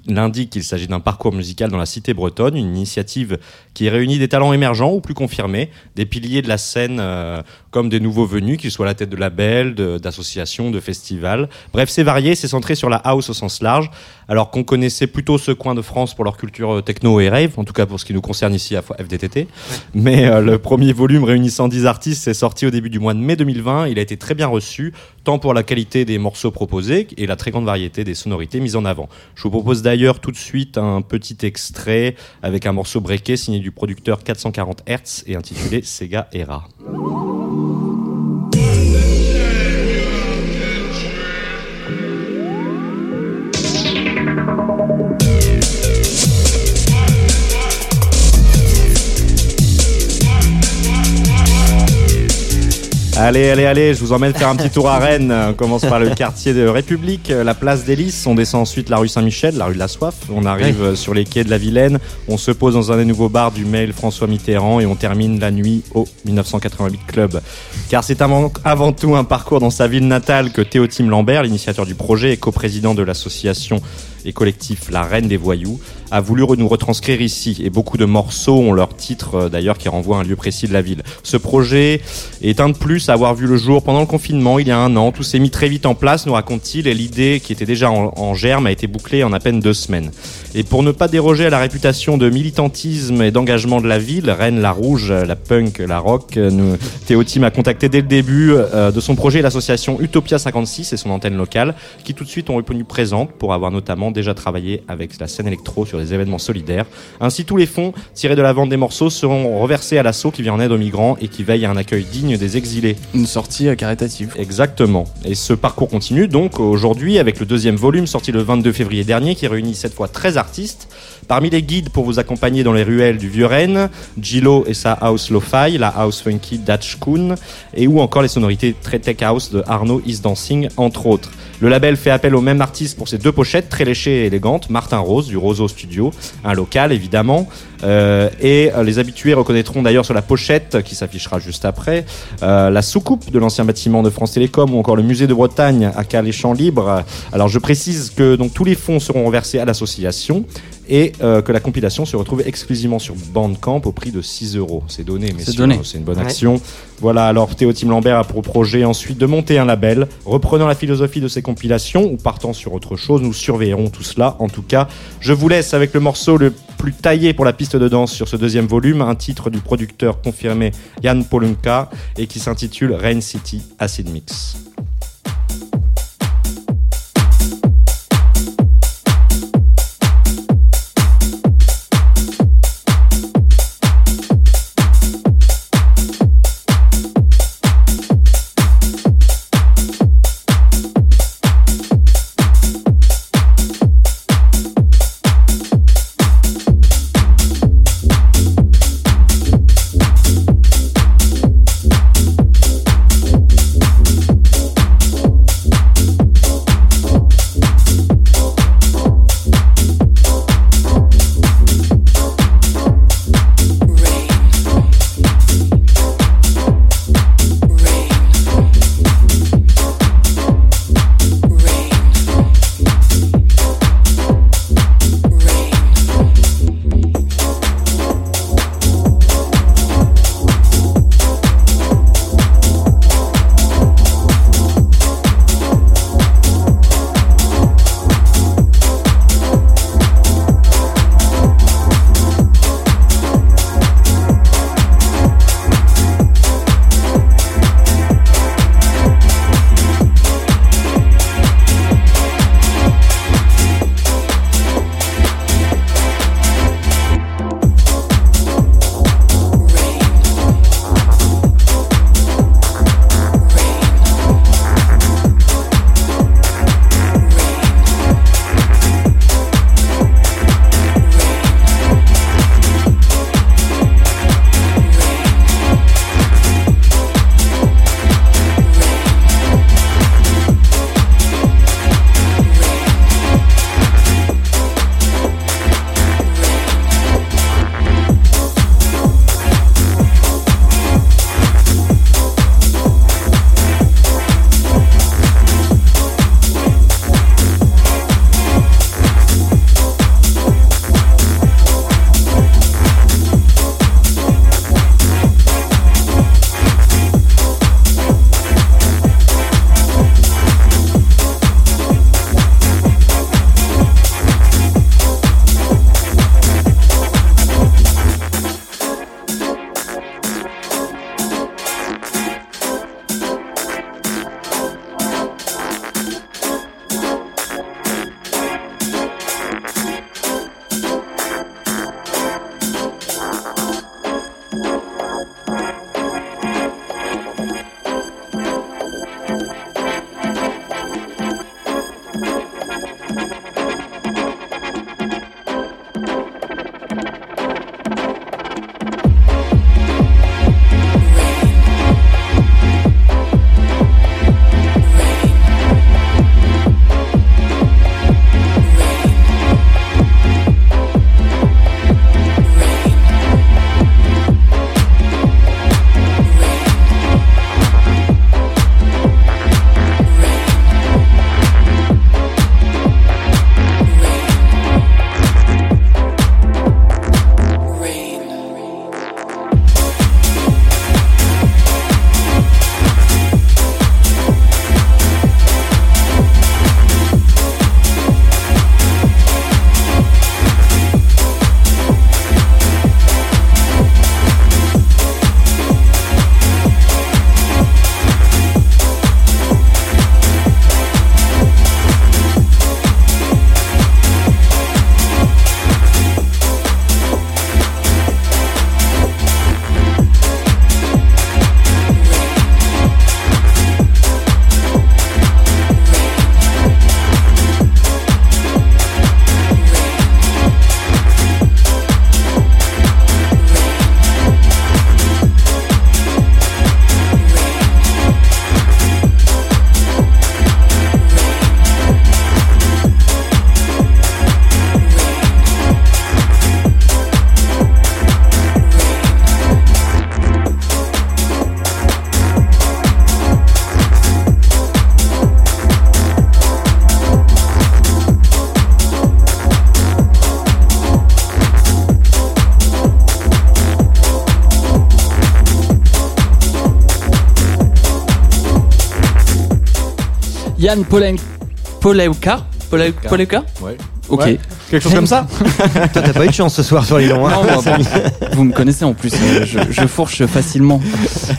Speaker 3: l'indique, il s'agit d'un parcours musical dans la cité bretonne, une initiative qui réunit des talents émergents ou plus confirmés, des piliers de la scène euh, comme des nouveaux venus, qu'ils soient à la tête de labels, d'associations, de, festivals. Bref, c'est varié, c'est centré sur la house au sens large, alors qu'on connaissait plutôt ce coin de France pour leur culture euh, techno et rave, en tout cas pour ce qui nous concerne ici à FDTT. Mais euh, le premier volume réunissant 10 artistes est sorti au début du mois de mai 2020. Il a été très bien reçu, tant pour la qualité des morceaux proposés et la très grande variété des sonorités mises en avant. Je vous propose d'ailleurs tout de suite un petit extrait avec un morceau breaké signé du producteur 440 Hz et intitulé Sega Era. Allez, allez, allez, je vous emmène faire un petit tour à Rennes. On commence par le quartier de République, la place des Lys. On descend ensuite la rue Saint-Michel, la rue de la Soif. On arrive euh, sur les quais de la Vilaine. On se pose dans un des nouveaux bars du mail François Mitterrand et on termine la nuit au 1988 Club. Car c'est avant, avant tout un parcours dans sa ville natale que Théotime Lambert, l'initiateur du projet et coprésident de l'association et collectif La Reine des Voyous, a voulu nous retranscrire ici. Et beaucoup de morceaux ont leur titre euh, d'ailleurs qui renvoie à un lieu précis de la ville. Ce projet est un de plus à avoir vu le jour pendant le confinement il y a un an. Tout s'est mis très vite en place, nous raconte-t-il, et l'idée qui était déjà en, germe a été bouclée en à peine deux semaines. Et pour ne pas déroger à la réputation de militantisme et d'engagement de la ville, Rennes, la rouge, la punk, la rock, euh, nous, a contacté dès le début euh, de son projet l'association Utopia 56 et son antenne locale, qui tout de suite ont répondu présentes pour avoir notamment déjà travaillé avec la scène électro des événements solidaires. Ainsi, tous les fonds tirés de la vente des morceaux seront reversés à l'assaut qui vient en aide aux migrants et qui veille à un accueil digne des exilés.
Speaker 2: Une sortie euh, caritative.
Speaker 3: Exactement. Et ce parcours continue donc aujourd'hui avec le deuxième volume sorti le 22 février dernier qui réunit cette fois 13 artistes. Parmi les guides pour vous accompagner dans les ruelles du Vieux-Rennes, Gilo et sa house lo-fi, la house funky Dutch Koon, et ou encore les sonorités très tech house de Arnaud Is Dancing, entre autres. Le label fait appel au même artiste pour ses deux pochettes très léchées et élégantes, Martin Rose du Roseau Studio, un local évidemment, Euh, et euh, les habitués reconnaîtront d'ailleurs sur la pochette qui s'affichera juste après euh, la soucoupe de l'ancien bâtiment de France Télécom ou encore le musée de Bretagne à Calais Champs Libres. Alors je précise que donc tous les fonds seront reversés à l'association et euh, que la compilation se retrouve exclusivement sur Bandcamp au prix de 6 euros. C'est donné, messieurs.
Speaker 2: donné.
Speaker 3: C'est une bonne
Speaker 1: Ouais.
Speaker 3: action. Voilà, alors Théo Tim Lambert a pour projet ensuite de monter un label. Reprenant la philosophie de ces compilations ou partant sur autre chose, nous surveillerons tout cela. En tout cas, je vous laisse avec le morceau le plus taillé pour la piste de danse sur ce deuxième volume, un titre du producteur confirmé Jan Polunka et qui s'intitule Rain City Acid Mix.
Speaker 2: Yann Polen... Polewka Polewka Polewka?
Speaker 3: Ouais.
Speaker 2: Ok.
Speaker 3: Ouais. Quelque chose comme ça
Speaker 1: Toi, t'as pas eu de chance ce soir sur les longs. hein.
Speaker 2: Non, bon, vous me connaissez en plus, euh, je, je fourche facilement.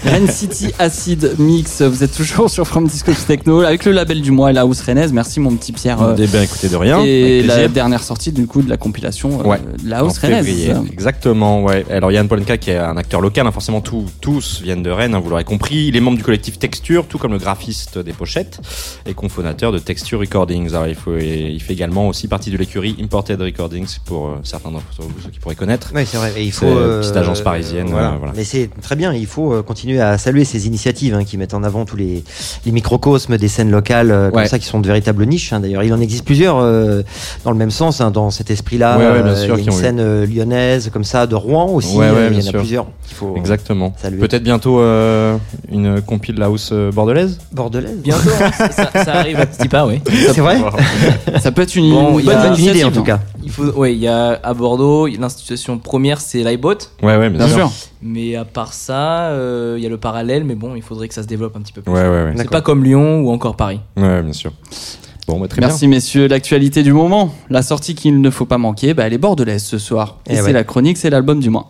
Speaker 2: Rennes City Acid Mix, vous êtes toujours sur From Disco Techno avec le label du mois, la house rennaise. Merci mon petit Pierre. euh,
Speaker 3: Eh bien, écoutez, de rien.
Speaker 2: Et la dernière sortie du coup de la compilation euh,
Speaker 3: Ouais.
Speaker 2: de la house rennaise.
Speaker 3: Exactement, ouais. Alors Yann Polenka qui est un acteur local, hein, forcément tous, tous viennent de Rennes, hein, vous l'aurez compris. Il est membre du collectif Texture, tout comme le graphiste des pochettes et cofondateur de Texture Recordings. Alors, il, faut, il fait également aussi partie de l'écurie Imported Recordings pour euh, certains d'entre vous ceux qui pourraient connaître.
Speaker 1: Oui, c'est vrai. Et il
Speaker 3: C'est
Speaker 1: faut
Speaker 3: une
Speaker 1: euh,
Speaker 3: petite agence parisienne.
Speaker 1: voilà.
Speaker 3: euh, voilà.
Speaker 1: Mais c'est très bien. Il faut euh, continuer à saluer ces initiatives hein, qui mettent en avant tous les, les microcosmes des scènes locales, euh, comme
Speaker 3: Ouais.
Speaker 1: ça, qui sont de véritables niches. hein. D'ailleurs, il en existe plusieurs euh, dans le même sens, hein, dans cet esprit-là.
Speaker 3: Ouais, ouais, bien
Speaker 1: Euh,
Speaker 3: sûr,
Speaker 1: il y a une
Speaker 3: eu-
Speaker 1: scène lyonnaise, comme ça, de Rouen aussi.
Speaker 3: Ouais, ouais,
Speaker 1: il y en a
Speaker 3: sûr.
Speaker 1: plusieurs. Il faut
Speaker 3: Exactement.
Speaker 1: saluer.
Speaker 3: Peut-être bientôt euh, une compile house bordelaise
Speaker 1: Bordelaise.
Speaker 4: Bientôt, ça, ça- ça arrive à petits pas, oui.
Speaker 1: C'est vrai.
Speaker 2: Ça peut être une,
Speaker 4: Bon,
Speaker 2: bonne
Speaker 1: idée en tout cas.
Speaker 4: Il faut, ouais, il y a à Bordeaux, l'institution première c'est l'iBot,
Speaker 3: Ouais, ouais, bien,
Speaker 2: Bien
Speaker 3: sûr.
Speaker 2: sûr.
Speaker 4: mais à part ça, euh, il y a le parallèle, mais bon, il faudrait que ça se développe un petit peu plus.
Speaker 3: Ouais, ouais, ouais.
Speaker 4: C'est pas comme Lyon ou encore Paris.
Speaker 3: Ouais, bien sûr. Bon, bah, très
Speaker 2: Merci messieurs, l'actualité du moment, la sortie qu'il ne faut pas manquer, bah, elle est bordelaise ce soir. Et,
Speaker 1: Eh
Speaker 2: c'est
Speaker 1: ouais.
Speaker 2: la chronique, c'est l'album du mois.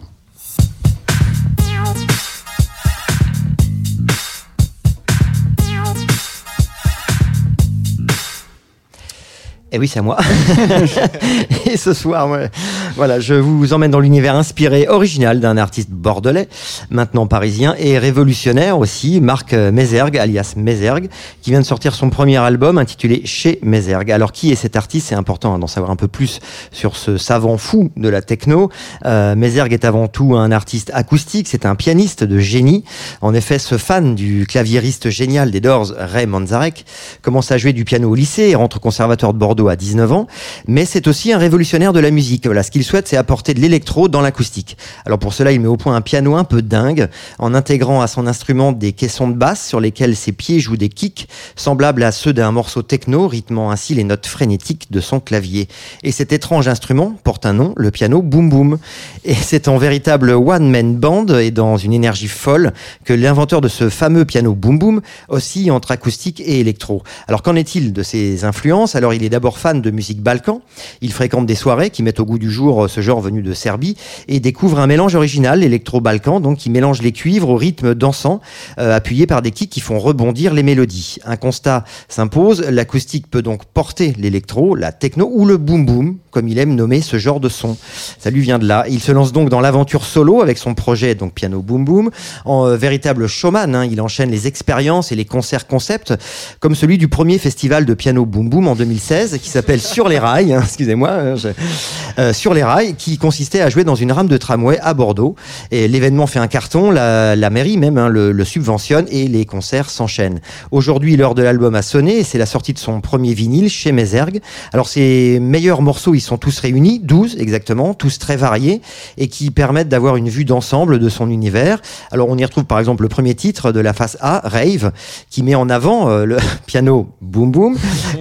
Speaker 1: Et oui, c'est à moi. et ce soir, ouais, voilà, je vous emmène dans l'univers inspiré, original d'un artiste bordelais, maintenant parisien et révolutionnaire aussi, Marc Mézergue, alias Mézergue, qui vient de sortir son premier album intitulé Chez Mézergue. Alors, qui est cet artiste? C'est important hein, d'en savoir un peu plus sur ce savant fou de la techno. Euh, Mézergue est avant tout un artiste acoustique, c'est un pianiste de génie. En effet, ce fan du claviériste génial des Doors, Ray Manzarek, commence à jouer du piano au lycée et rentre au conservatoire de Bordeaux à 19 ans, mais c'est aussi un révolutionnaire de la musique. Voilà, ce qu'il souhaite, c'est apporter de l'électro dans l'acoustique. Alors pour cela, il met au point un piano un peu dingue, en intégrant à son instrument des caissons de basse sur lesquels ses pieds jouent des kicks, semblables à ceux d'un morceau techno, rythmant ainsi les notes frénétiques de son clavier. Et cet étrange instrument porte un nom, le piano Boom Boom. Et c'est en véritable one-man band et dans une énergie folle que l'inventeur de ce fameux piano Boom Boom oscille entre acoustique et électro. Alors qu'en est-il de ses influences? Alors il est d'abord fan de musique balkan, il fréquente des soirées qui mettent au goût du jour euh, ce genre venu de Serbie et découvre un mélange original électro-balkan, donc qui mélange les cuivres au rythme dansant, euh, appuyé par des kicks qui font rebondir les mélodies. Un constat s'impose, l'acoustique peut donc porter l'électro, la techno ou le boom boom, comme il aime nommer ce genre de son. Ça lui vient de là. Il se lance donc dans l'aventure solo avec son projet donc piano boom boom en euh, véritable showman. hein. Il enchaîne les expériences et les concerts concepts comme celui du premier festival de piano boom boom en 2016 qui s'appelle Sur les rails. hein, Excusez-moi, hein, euh, Sur les rails, qui consistait à jouer dans une rame de tramway à Bordeaux. Et l'événement fait un carton, la, mairie même hein, le, subventionne et les concerts s'enchaînent. Aujourd'hui, l'heure de l'album a sonné et c'est la sortie de son premier vinyle chez Mézergue. Alors ses meilleurs morceaux, ils sont tous réunis, 12 exactement, tous très variés et qui permettent d'avoir une vue d'ensemble de son univers. Alors on y retrouve par exemple le premier titre de la face A, Rave, qui met en avant euh, le piano Boom Boom,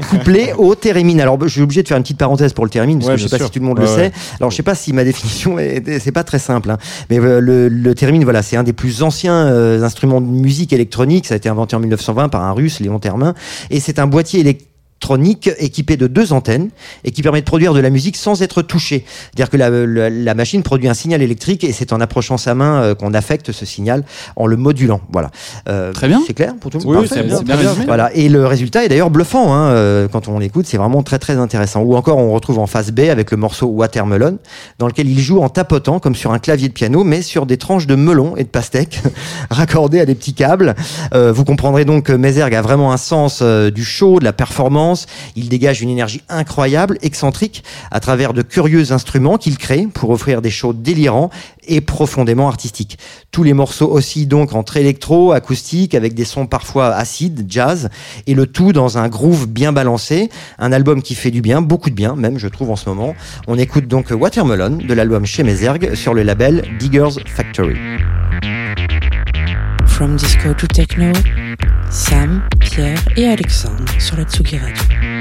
Speaker 1: couplé au thérémine. Alors je suis obligé de faire une petite parenthèse pour le thérémine parce
Speaker 3: Ouais,
Speaker 1: que je sais
Speaker 3: bien
Speaker 1: pas
Speaker 3: sûr.
Speaker 1: si tout le monde le sait. Alors je sais pas si ma définition est, c'est pas très simple, hein. mais euh, le, le thérémine, voilà, c'est un des plus anciens euh, instruments de musique électronique. Ça a été inventé en 1920 par un Russe, Léon Termin, et c'est un boîtier électronique équipé de deux antennes et qui permet de produire de la musique sans être touché. C'est-à-dire que la, la- la machine produit un signal électrique et c'est en approchant sa main euh, qu'on affecte ce signal en le modulant. Voilà. Euh,
Speaker 2: Très bien.
Speaker 1: C'est clair pour tout le monde
Speaker 2: Oui, c'est bien, c'est bien résumé.
Speaker 1: Voilà. Et le résultat est d'ailleurs bluffant hein, euh, quand on l'écoute. C'est vraiment très très intéressant. Ou encore, on retrouve en face B avec le morceau Watermelon, dans lequel il joue en tapotant comme sur un clavier de piano, mais sur des tranches de melon et de pastèque raccordées à des petits câbles. Euh, vous comprendrez donc que Mézergue a vraiment un sens euh, du show, de la performance. Il dégage une énergie incroyable, excentrique, à travers de curieux instruments qu'il crée pour offrir des shows délirants et profondément artistiques. Tous les morceaux oscillent donc entre électro, acoustique, avec des sons parfois acides, jazz, et le tout dans un groove bien balancé. Un album qui fait du bien, beaucoup de bien, même je trouve en ce moment. On écoute donc Watermelon de l'album chez Mézergue sur le label Diggers Factory.
Speaker 6: From disco to techno, Sam, Et Alexandre sur la Tsugi Radio.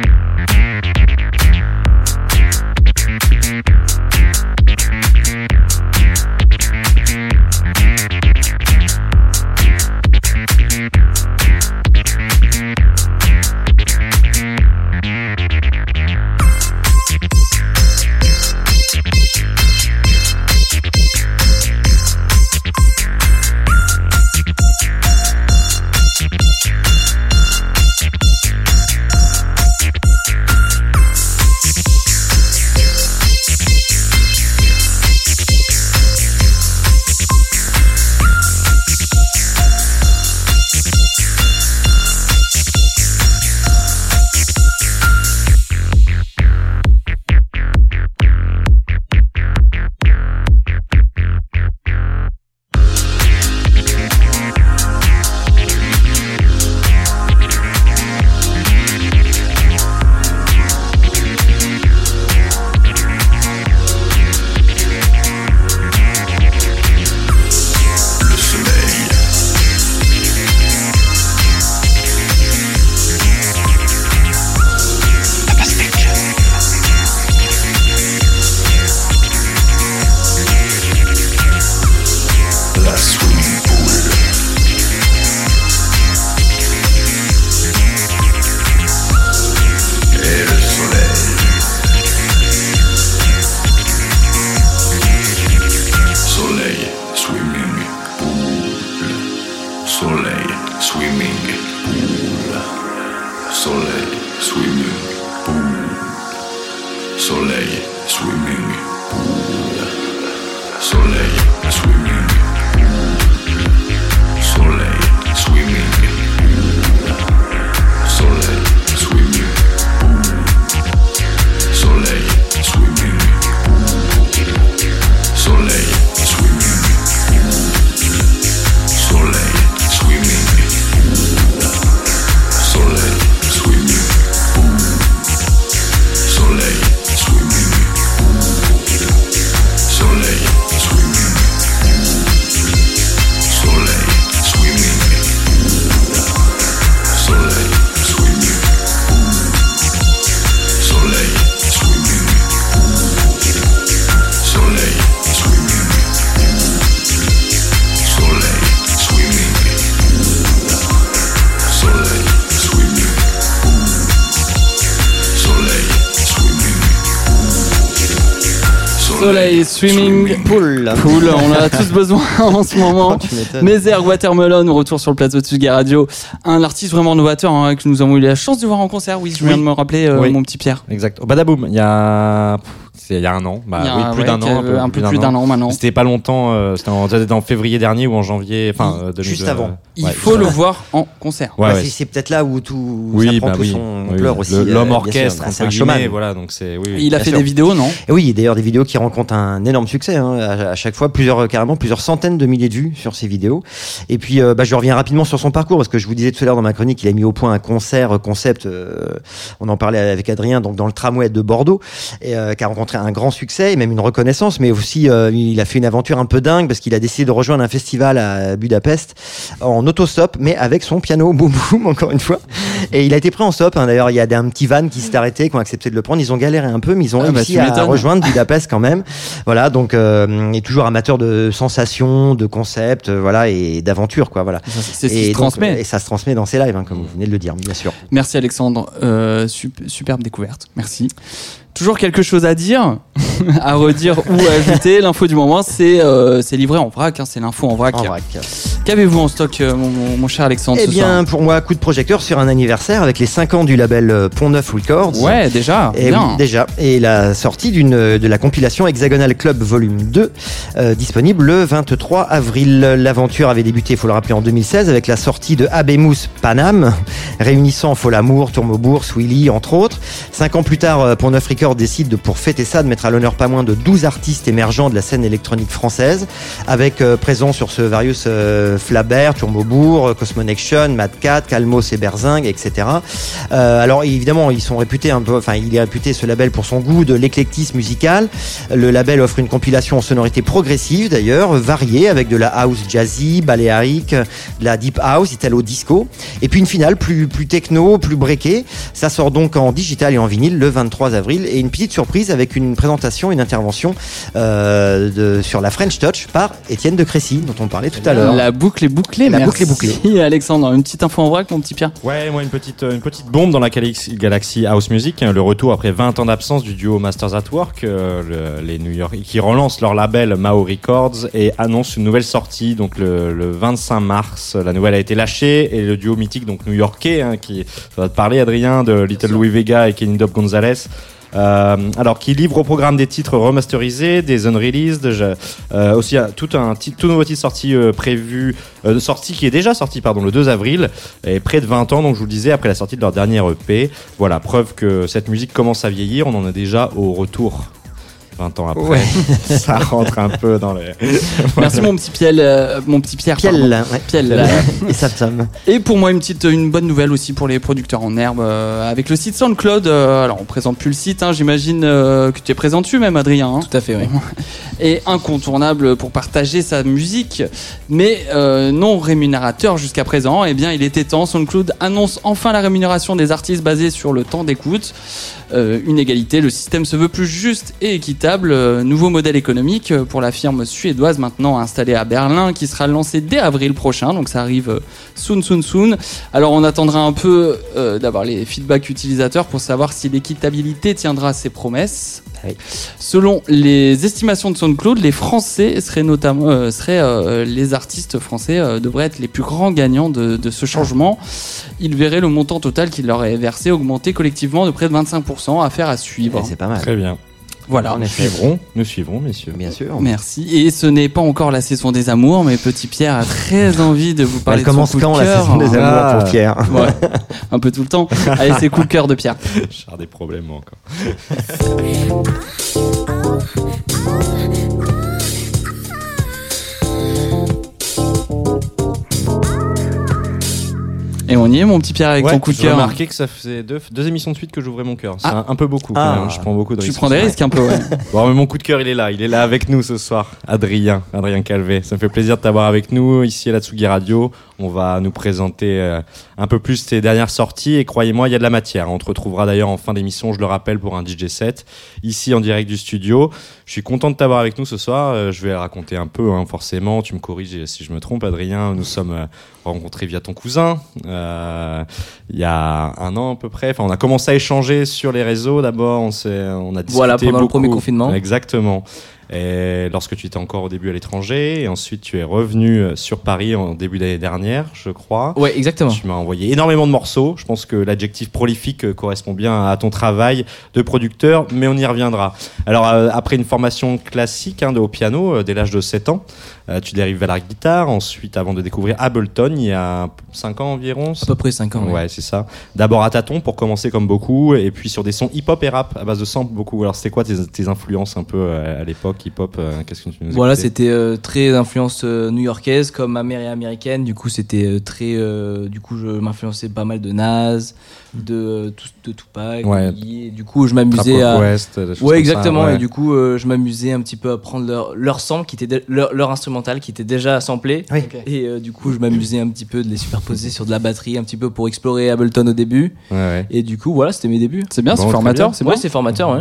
Speaker 8: Pool,
Speaker 2: on en a tous besoin en ce moment. Mézergue Watermelon, retour sur le plateau de Tsugi Radio. Un artiste vraiment novateur hein, que nous avons eu la chance de voir en concert. Oui, je viens
Speaker 3: Oui.
Speaker 2: de me rappeler euh,
Speaker 3: Oui.
Speaker 2: mon petit Pierre.
Speaker 3: Exact. Au Badaboom, il y a. c'est il y a un an. Bah,
Speaker 2: a
Speaker 3: oui,
Speaker 2: un-
Speaker 3: plus
Speaker 2: ouais,
Speaker 3: d'un an.
Speaker 2: un peu plus d'un an maintenant.
Speaker 3: C'était pas longtemps. euh, c'était en, février dernier ou en janvier. Enfin, euh, 2000,
Speaker 1: Juste avant.
Speaker 2: Il faut le voir en concert.
Speaker 3: Ouais,
Speaker 1: Bah,
Speaker 3: ouais.
Speaker 1: c'est- peut-être là où tout
Speaker 3: Oui,
Speaker 1: ça prend
Speaker 3: bah
Speaker 1: tout
Speaker 3: oui.
Speaker 1: son
Speaker 3: Oui,
Speaker 1: ampleur
Speaker 3: oui.
Speaker 1: aussi. Euh,
Speaker 3: L'homme orchestre,
Speaker 1: c'est un showman.
Speaker 3: voilà. Donc c'est. Oui, oui.
Speaker 2: Il a fait
Speaker 1: sûr.
Speaker 2: des vidéos, non?
Speaker 1: Et oui, d'ailleurs des vidéos qui rencontrent un énorme succès. hein, à, à chaque fois, plusieurs euh, carrément plusieurs centaines de milliers de vues sur ces vidéos. Et puis, euh, bah, je reviens rapidement sur son parcours parce que je vous disais tout à l'heure dans ma chronique, il a mis au point un concert euh, concept. euh, on en parlait avec Adrien, donc dans le tramway de Bordeaux, et euh, qui a rencontré un grand succès et même une reconnaissance. Mais aussi, euh, il a fait une aventure un peu dingue parce qu'il a décidé de rejoindre un festival à Budapest en autostop, mais avec son piano boum boum encore une fois. Et il a été pris en stop. hein. D'ailleurs, il y a un petit van qui s'est arrêté, qui ont accepté de le prendre. Ils ont galéré un peu, mais ils ont
Speaker 2: Ah, bah,
Speaker 1: réussi à rejoindre Budapest quand même. Voilà, donc euh, il est toujours amateur de sensations, de concepts, euh, voilà, et d'aventures, quoi. Voilà.
Speaker 2: C'est ce qui
Speaker 1: Et
Speaker 2: se
Speaker 1: donc,
Speaker 2: transmet.
Speaker 1: Et ça se transmet dans ses lives, hein, comme vous venez de le dire, bien sûr.
Speaker 2: Merci Alexandre, Euh, sup- superbe découverte, merci. Toujours quelque chose à dire, à redire ou à ajouter. L'info du moment, c'est euh, c'est livré en vrac, hein, c'est l'info en vrac.
Speaker 1: En vrac.
Speaker 2: Qu'avez-vous en stock, euh, mon, cher Alexandre
Speaker 1: Eh
Speaker 2: ce
Speaker 1: bien,
Speaker 2: soir
Speaker 1: pour moi, coup de projecteur sur un anniversaire avec les 5 ans du label euh, Pont Neuf Records.
Speaker 2: Ouais, déjà,
Speaker 1: Et
Speaker 2: bien.
Speaker 1: oui, déjà. Et la sortie d'une de la compilation Hexagonal Club Volume 2, euh, disponible le 23 avril. L'aventure avait débuté, il faut le rappeler, en 2016 avec la sortie de Abemus Panam, réunissant Folamour, Tourmobourg, Willy, entre autres. Cinq ans plus tard, Pont Neuf Records décide de, pour fêter ça de mettre à l'honneur pas moins de 12 artistes émergents de la scène électronique française, avec euh, présent sur ce Various euh, Flabert, Turmobourg, euh, Cosmonection, Mad Cat, Calmos et Berzingue, etc. Euh, alors évidemment, ils sont réputés un peu, enfin, il est réputé ce label pour son goût de l'éclectisme musical. Le label offre une compilation en sonorité progressive d'ailleurs, variée avec de la house jazzy, baléarique, de la deep house, italo disco, et puis une finale plus plus techno, plus breakée. Ça sort donc en digital et en vinyle le 23 avril et une petite surprise avec une présentation, une intervention euh, de, sur la French Touch par Étienne de Crécy dont on parlait tout à l'heure.
Speaker 2: La boucle est bouclée,
Speaker 1: La
Speaker 2: merci.
Speaker 1: boucle est bouclée.
Speaker 2: Alexandre, une petite info en vrac, mon petit Pierre?
Speaker 3: Ouais, moi une petite une petite bombe dans la Galaxy, Galaxy House Music, hein, le retour après 20 ans d'absence du duo Masters at Work, euh, le- les New York qui relancent leur label Mao Records et annoncent une nouvelle sortie donc le, le 25 mars. La nouvelle a été lâchée et le duo mythique donc new-yorkais hein, qui ça va te parler Adrien de Little Louis Vega et Kenny Dope Gonzalez. Euh, alors qui livre au programme des titres remasterisés, des unreleased, euh, aussi euh, tout un tout nouveau titre sorti euh, prévu, euh, de sortie qui est déjà sorti pardon le 2 avril, et près de 20 ans donc je vous le disais après la sortie de leur dernier EP. Voilà preuve que cette musique commence à vieillir, on en est déjà au retour. 20 ans après,
Speaker 1: Ouais.
Speaker 3: ça rentre un peu dans les.
Speaker 2: Merci mon petit Piel, euh, mon petit Pierre.
Speaker 1: Piel, ouais.
Speaker 2: Piel.
Speaker 1: et.
Speaker 2: Et pour moi, une petite, une bonne nouvelle aussi pour les producteurs en herbe euh, avec le site SoundCloud. euh, alors, on présente plus le site, hein, j'imagine euh, que tu es présent dessus même, Adrien. hein?
Speaker 4: Tout à fait, oui.
Speaker 2: Et incontournable pour partager sa musique, mais euh, non rémunérateur jusqu'à présent. Eh bien, il était temps. SoundCloud annonce enfin la rémunération des artistes basée sur le temps d'écoute. Euh, une égalité, le système se veut plus juste et équitable. Euh, nouveau modèle économique euh, pour la firme suédoise maintenant installée à Berlin qui sera lancé dès avril prochain. Donc ça arrive euh, soon, soon, soon. Alors on attendra un peu euh, d'avoir les feedbacks utilisateurs pour savoir si l'équitabilité tiendra ses promesses. Selon les estimations de SoundCloud, les Français seraient notamment, euh, seraient euh, les artistes français euh, devraient être les plus grands gagnants de, de ce changement. Ils verraient le montant total qui leur est versé augmenter collectivement de près de 25%. Affaire à suivre.
Speaker 1: C'est pas mal.
Speaker 3: Très bien.
Speaker 2: Voilà.
Speaker 3: Nous suivrons, nous suivrons, messieurs.
Speaker 1: Bien sûr.
Speaker 2: Merci. Et ce n'est pas encore la saison des amours, mais Petit Pierre a très envie de vous parler
Speaker 1: Elle
Speaker 2: de son
Speaker 1: commence
Speaker 2: coup de
Speaker 1: quand, la
Speaker 2: cœur.
Speaker 1: saison des amours
Speaker 2: Ah.
Speaker 1: pour Pierre
Speaker 2: Ouais, un peu tout le temps. Allez, c'est coup de cœur de Pierre.
Speaker 3: J'ai des problèmes encore.
Speaker 2: Et on y est, mon petit Pierre, avec
Speaker 3: Ouais,
Speaker 2: ton coup de
Speaker 3: j'ai
Speaker 2: cœur.
Speaker 3: remarqué que ça faisait deux, deux émissions de suite que j'ouvrais mon cœur. C'est
Speaker 2: Ah.
Speaker 3: un, un peu beaucoup. quand
Speaker 2: Ah.
Speaker 3: même. Je prends beaucoup de
Speaker 2: Tu
Speaker 3: risques.
Speaker 2: prends des risques un peu, ouais.
Speaker 3: Bon, mais mon coup de cœur, il est là. Il est là avec nous ce soir. Adrien, Adrien Calvé. Ça me fait plaisir de t'avoir avec nous ici à la Tsugi Radio. On va nous présenter euh, un peu plus tes dernières sorties et croyez-moi, il y a de la matière. On te retrouvera d'ailleurs en fin d'émission, je le rappelle, pour un DJ set ici en direct du studio. Je suis content de t'avoir avec nous ce soir. Euh, je vais raconter un peu, hein, forcément. Tu me corriges si je me trompe, Adrien. Nous sommes euh, rencontrés via ton cousin euh, il y a un an à peu près. Enfin, on a commencé à échanger sur les réseaux. D'abord, on s'est, on a discuté
Speaker 4: Voilà, pendant le premier confinement.
Speaker 3: Exactement. Et lorsque tu étais encore au début à l'étranger, et ensuite tu es revenu euh, sur Paris en début d'année dernière, je crois.
Speaker 4: Ouais, exactement.
Speaker 3: Tu m'as envoyé énormément de morceaux. Je pense que l'adjectif prolifique euh, correspond bien à ton travail de producteur, mais on y reviendra. Alors, euh, après une formation classique hein, de au piano euh, dès l'âge de 7 ans, euh, tu dérives vers la guitare. Ensuite, avant de découvrir Ableton, il y a 5 ans environ.
Speaker 4: À peu près 5 ans.
Speaker 3: Ouais,
Speaker 4: ouais.
Speaker 3: c'est ça. D'abord à tâtons pour commencer comme beaucoup, et puis sur des sons hip-hop et rap à base de samples beaucoup. Alors, c'était quoi tes, tes influences un peu à l'époque? Hip-hop euh, Qu'est-ce que tu nous
Speaker 4: Voilà, c'était euh, très d'influence euh, new-yorkaise, comme ma mère est américaine. Du coup, c'était euh, très. euh, du coup, je m'influençais pas mal de Nas, de, euh, tout- de Tupac.
Speaker 3: Ouais.
Speaker 4: Et du coup, je m'amusais à.
Speaker 3: West,
Speaker 4: ouais,
Speaker 3: ça,
Speaker 4: exactement.
Speaker 3: ouais.
Speaker 4: Et du coup, euh, je m'amusais un petit peu à prendre leur, leur sample, qui était leur, leur instrumental, qui était déjà samplé.
Speaker 1: Oui.
Speaker 4: Et euh, du coup, je m'amusais un petit peu de les superposer sur de la batterie, un petit peu pour explorer Ableton au début.
Speaker 3: Ouais, ouais.
Speaker 4: Et du coup, voilà, c'était mes débuts.
Speaker 2: C'est bien,
Speaker 3: Bon,
Speaker 2: c'est formateur, c'est
Speaker 4: Ouais, c'est formateur, ouais.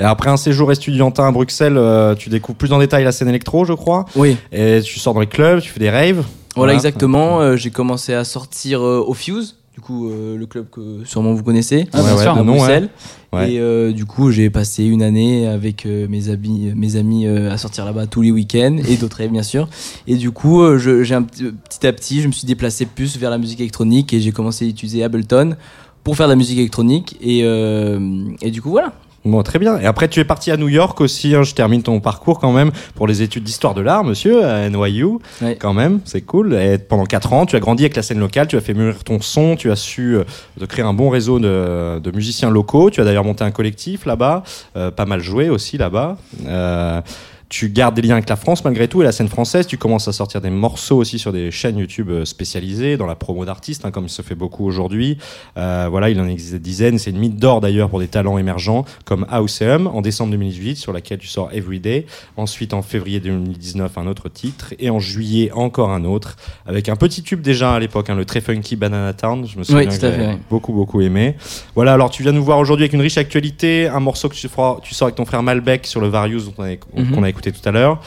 Speaker 3: Et après un séjour estudiantin à Bruxelles, euh, tu découvres plus en détail la scène électro, je crois.
Speaker 4: Oui.
Speaker 3: Et tu sors dans les clubs, tu fais des raves.
Speaker 4: Voilà, exactement. Euh, j'ai commencé à sortir euh, au Fuse, du coup, euh, le club que sûrement vous connaissez,
Speaker 2: Ah, bien
Speaker 3: Ouais,
Speaker 2: sûr.
Speaker 3: ouais,
Speaker 4: à
Speaker 3: de nom,
Speaker 4: Bruxelles.
Speaker 3: Ouais.
Speaker 4: Et euh, du coup, j'ai passé une année avec euh, mes amis, mes amis euh, à sortir là-bas tous les week-ends et d'autres rêves, bien sûr. Et du coup, euh, j'ai un petit, petit à petit, je me suis déplacé plus vers la musique électronique et j'ai commencé à utiliser Ableton pour faire de la musique électronique. Et, euh, et du coup, voilà.
Speaker 3: Bon, très bien. Et après, tu es parti à New York aussi. hein, je termine ton parcours quand même pour les études d'histoire de l'art, monsieur, à NYU.
Speaker 4: Ouais.
Speaker 3: Quand même, c'est cool. Et pendant 4 ans, tu as grandi avec la scène locale, tu as fait mûrir ton son, tu as su euh, de créer un bon réseau de, de musiciens locaux. Tu as d'ailleurs monté un collectif là-bas, euh, pas mal joué aussi là-bas. Euh, tu gardes des liens avec la France malgré tout et la scène française. Tu commences à sortir des morceaux aussi sur des chaînes YouTube euh, spécialisées dans la promo d'artistes, hein, comme il se fait beaucoup aujourd'hui. Euh, voilà, il en existe des dizaines. C'est une mythe d'or d'ailleurs pour des talents émergents comme Houseum en décembre 2018 sur laquelle tu sors Everyday. Ensuite en février 2019 un autre titre et en juillet encore un autre avec un petit tube déjà à l'époque, hein, le très funky Banana Town. Je me souviens
Speaker 4: Oui,
Speaker 3: que j'avais
Speaker 4: ouais.
Speaker 3: beaucoup beaucoup aimé. Voilà, alors tu viens nous voir aujourd'hui avec une riche actualité, un morceau que tu, feras, tu sors avec ton frère Malbec sur le Various dont on a- qu'on
Speaker 4: Mhm.
Speaker 3: a écouté tout à l'heure.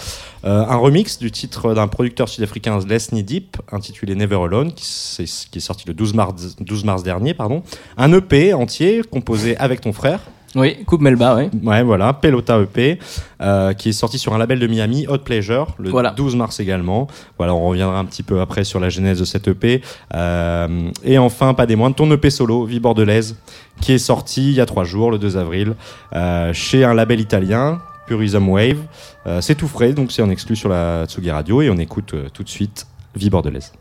Speaker 3: Euh, un remix du titre d'un producteur sud-africain Les Knee Deep intitulé Never Alone qui, est sorti le 12 mars, 12 mars dernier. Pardon. Un EP entier composé avec ton frère.
Speaker 4: Oui, Coupe Melba, oui.
Speaker 3: Ouais, voilà, Pelota EP, euh, qui est sorti sur un label de Miami, Hot Pleasure, le
Speaker 4: Voilà.
Speaker 3: 12 mars également. Voilà, on reviendra un petit peu après sur la genèse de cet EP. Euh, et enfin, pas des moindres, ton EP solo, Vie Bordelaise, qui est sorti il y a trois jours, le 2 avril, euh, chez un label italien, Purism Wave. Euh, c'est tout frais, donc c'est en exclu sur la Tsugi Radio, et on écoute euh, tout de suite Vie Bordelaise.